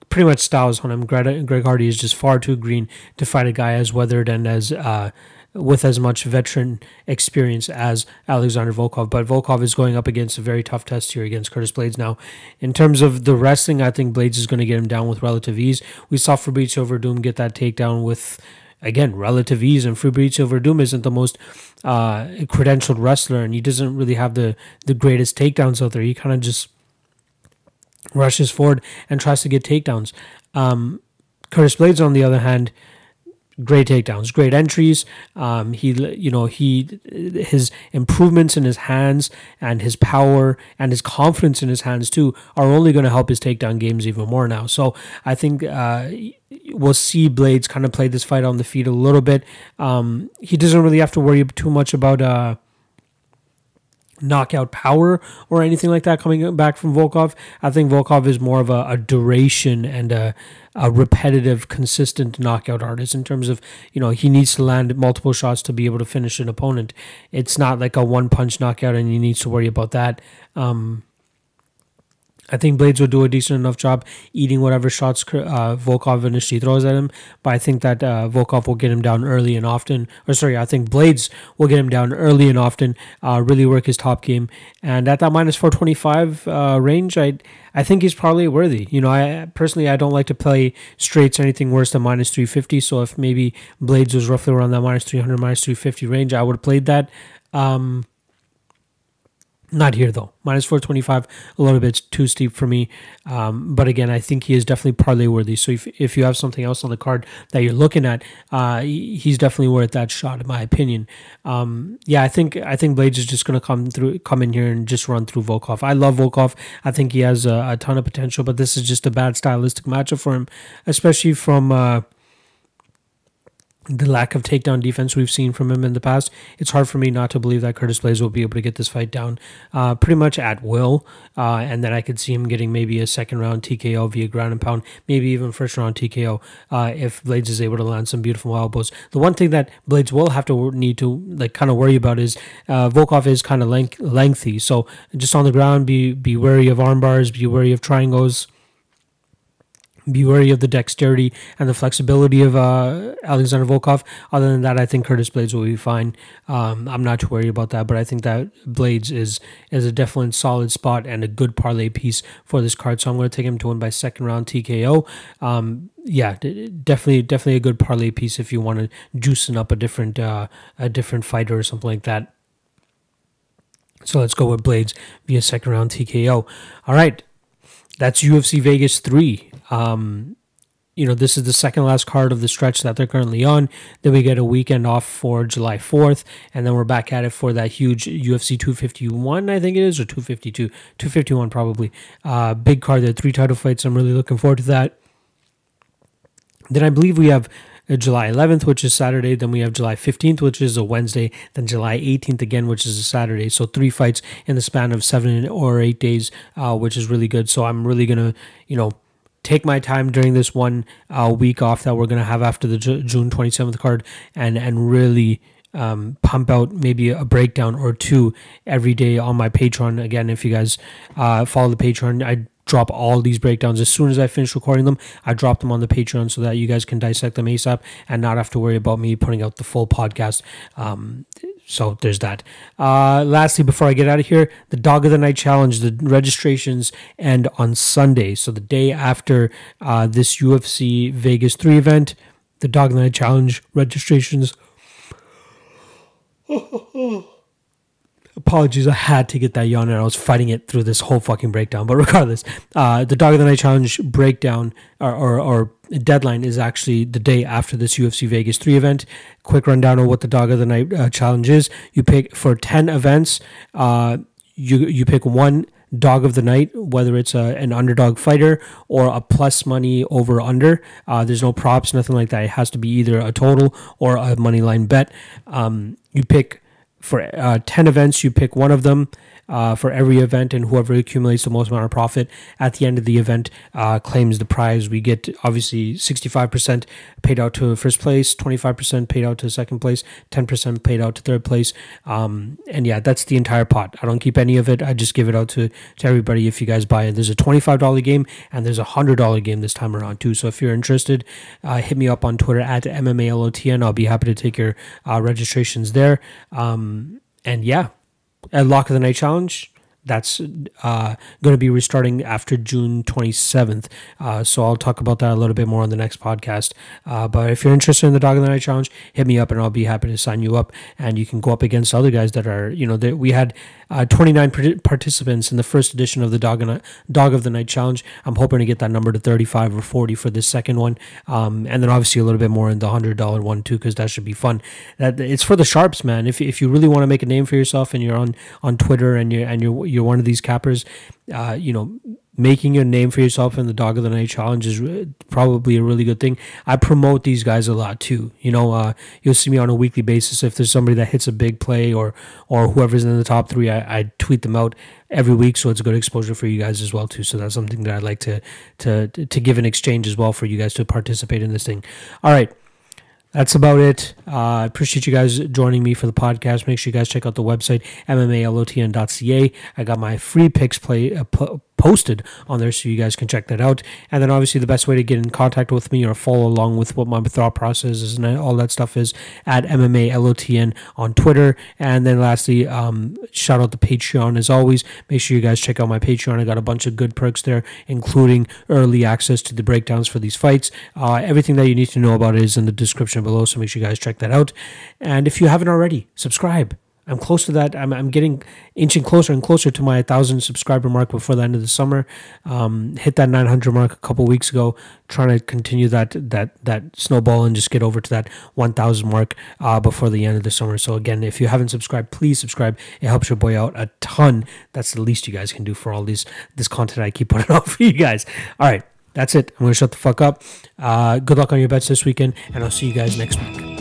A: Pretty much styles on him. Greg, Greg Hardy is just far too green to fight a guy as weathered and as uh, with as much veteran experience as Alexander Volkov. But Volkov is going up against a very tough test here against Curtis Blaydes. Now, in terms of the wrestling, I think Blaydes is going to get him down with relative ease. We saw Fabricio Werdum get that takedown with again relative ease and Fabricio Werdum isn't the most uh, credentialed wrestler and he doesn't really have the the greatest takedowns out there he kind of just rushes forward and tries to get takedowns um, Curtis Blaydes, on the other hand great takedowns, great entries. Um, he, you know, he his improvements in his hands and his power and his confidence in his hands too are only going to help his takedown games even more now. So I think uh, we'll see Blaydes kind of play this fight on the feet a little bit. Um, he doesn't really have to worry too much about. Uh, knockout power or anything like that coming back from Volkov. I think Volkov is more of a, a duration and a, a, repetitive, consistent knockout artist in terms of, you know, he needs to land multiple shots to be able to finish an opponent. It's not like a one punch knockout and he needs to worry about that. Um, I think Blaydes will do a decent enough job eating whatever shots uh, Volkov initially throws at him, but I think that uh, Volkov will get him down early and often. Or sorry, I think Blaydes will get him down early and often. Uh, really work his top game, and at that minus four twenty five uh, range, I I think he's probably worthy. You know, I personally I don't like to play straights or anything worse than minus three fifty. So if maybe Blaydes was roughly around that minus three hundred, minus three fifty range, I would have played that. Um, Not here though. Minus 425, a little bit too steep for me. Um, but again, I think he is definitely parlay worthy. So if, if you have something else on the card that you're looking at, uh, he's definitely worth that shot, in my opinion. Um, yeah, I think I think Blaydes is just to come through, come in here and just run through Volkov. I love Volkov. I think he has a, a, ton of potential, but this is just a bad stylistic matchup for him, especially from. Uh, the lack of takedown defense we've seen from him in the past, it's hard for me not to believe that Curtis Blaydes will be able to get this fight down uh, pretty much at will. Uh, and then I could see him getting maybe a second round TKO via ground and pound, maybe even first round TKO uh, if Blaydes is able to land some beautiful elbows. The one thing that Blaydes will have to need to like kind of worry about is uh, Volkov is kind of length- lengthy. So just on the ground, be be wary of arm bars, be wary of triangles be wary of the dexterity and the flexibility of uh, Alexander Volkov. Other than that, I think Curtis Blaydes will be fine. Um, I'm not too worried about that, but I think that Blaydes is is a definite solid spot and a good parlay piece for this card. So I'm going to take him to win by second round TKO. Um, yeah, definitely, definitely a good parlay piece if you want to juicing up a different uh, a different fighter or something like that. So let's go with Blaydes via second round TKO. All right, that's UFC Vegas 3. Um, you know, this is the second last card of the stretch that they're currently on. Then we get a weekend off for July 4th, and then we're back at it for that huge UFC 251, I think it is, or 252, 251 probably. Uh, big card there, three title fights. I'm really looking forward to that. Then I believe we have uh, July 11th, which is Saturday. Then we have July 15th, which is a Wednesday. Then July 18th again, which is a Saturday. So three fights in the span of seven or eight days, uh, which is really good. So I'm really gonna, you know, take my time during this one uh, week off that we're gonna have after the J- June 27th card, and and really. Um, pump out maybe a breakdown or two every day on my Patreon. Again, if you guys uh, follow the Patreon, I drop all these breakdowns as soon as I finish recording them. I drop them on the Patreon so that you guys can dissect them ASAP and not have to worry about me putting out the full podcast. Um, so there's that. Uh, lastly, before I get out of here, the Dog of the Night Challenge, the registrations end on Sunday. So the day after uh, this UFC Vegas 3 event, the Dog of the Night Challenge registrations. [LAUGHS] apologies, I had to get that yawn and I was fighting it through this whole fucking breakdown. But regardless, uh, the Dog of the Night Challenge breakdown or, or, or, deadline is actually the day after this UFC Vegas 3 event. Quick rundown of what the Dog of the Night uh, Challenge is. You pick for 10 events, uh, you, you pick one dog of the night, whether it's a, an underdog fighter or a plus money over under. Uh, there's no props, nothing like that. It has to be either a total or a money line bet. Um, you pick for uh, 10 events, you pick one of them uh, for every event, and whoever accumulates the most amount of profit at the end of the event uh, claims the prize. We get obviously 65% paid out to first place, 25% paid out to second place, 10% paid out to third place. Um, and yeah, that's the entire pot. I don't keep any of it. I just give it out to, to everybody if you guys buy it. There's a $25 game and there's a $100 game this time around too. So if you're interested, uh, hit me up on Twitter at MMALOTN. I'll be happy to take your uh, registrations there. Um, and yeah, at Lock of the Night Challenge. That's uh, going to be restarting after June 27th. Uh, so I'll talk about that a little bit more on the next podcast. Uh, but if you're interested in the Dog of the Night Challenge, hit me up and I'll be happy to sign you up. And you can go up against other guys that are, you know, that we had uh, 29 participants in the first edition of the Dog, and, Dog of the Night Challenge. I'm hoping to get that number to 35 or 40 for this second one. Um, and then obviously a little bit more in the $100 one too, because that should be fun. That It's for the sharps, man. If, if you really want to make a name for yourself and you're on, on Twitter and you're, and you're, you're one of these cappers, uh, you know, making a name for yourself in the Dog of the Night Challenge is probably a really good thing. I promote these guys a lot too. You know, uh, you'll see me on a weekly basis if there's somebody that hits a big play or or whoever's in the top three. I, I tweet them out every week, so it's good exposure for you guys as well too. So that's something that I'd like to to to give an exchange as well for you guys to participate in this thing. All right that's about it. Uh, I uh, appreciate you guys joining me for the podcast. Make sure you guys check out the website, mmalotn.ca. I got my free picks play uh, posted on there so you guys can check that out. And then obviously the best way to get in contact with me or follow along with what my thought process is and all that stuff is at MMA LOTN on Twitter. And then lastly, um, shout out to Patreon as always. Make sure you guys check out my Patreon. I got a bunch of good perks there, including early access to the breakdowns for these fights. Uh, everything that you need to know about it is in the description below, so make sure you guys check that out. And if you haven't already, subscribe I'm close to that. I'm, I'm getting inching closer and closer to my 1,000 subscriber mark before the end of the summer. Um, hit that 900 mark a couple weeks ago. Trying to continue that that that snowball and just get over to that 1,000 mark uh, before the end of the summer. So again, if you haven't subscribed, please subscribe. It helps your boy out a ton. That's the least you guys can do for all these this content I keep [LAUGHS] putting out for you guys. All right, that's it. I'm gonna shut the fuck up. Uh, good luck on your bets this weekend, and I'll see you guys next week.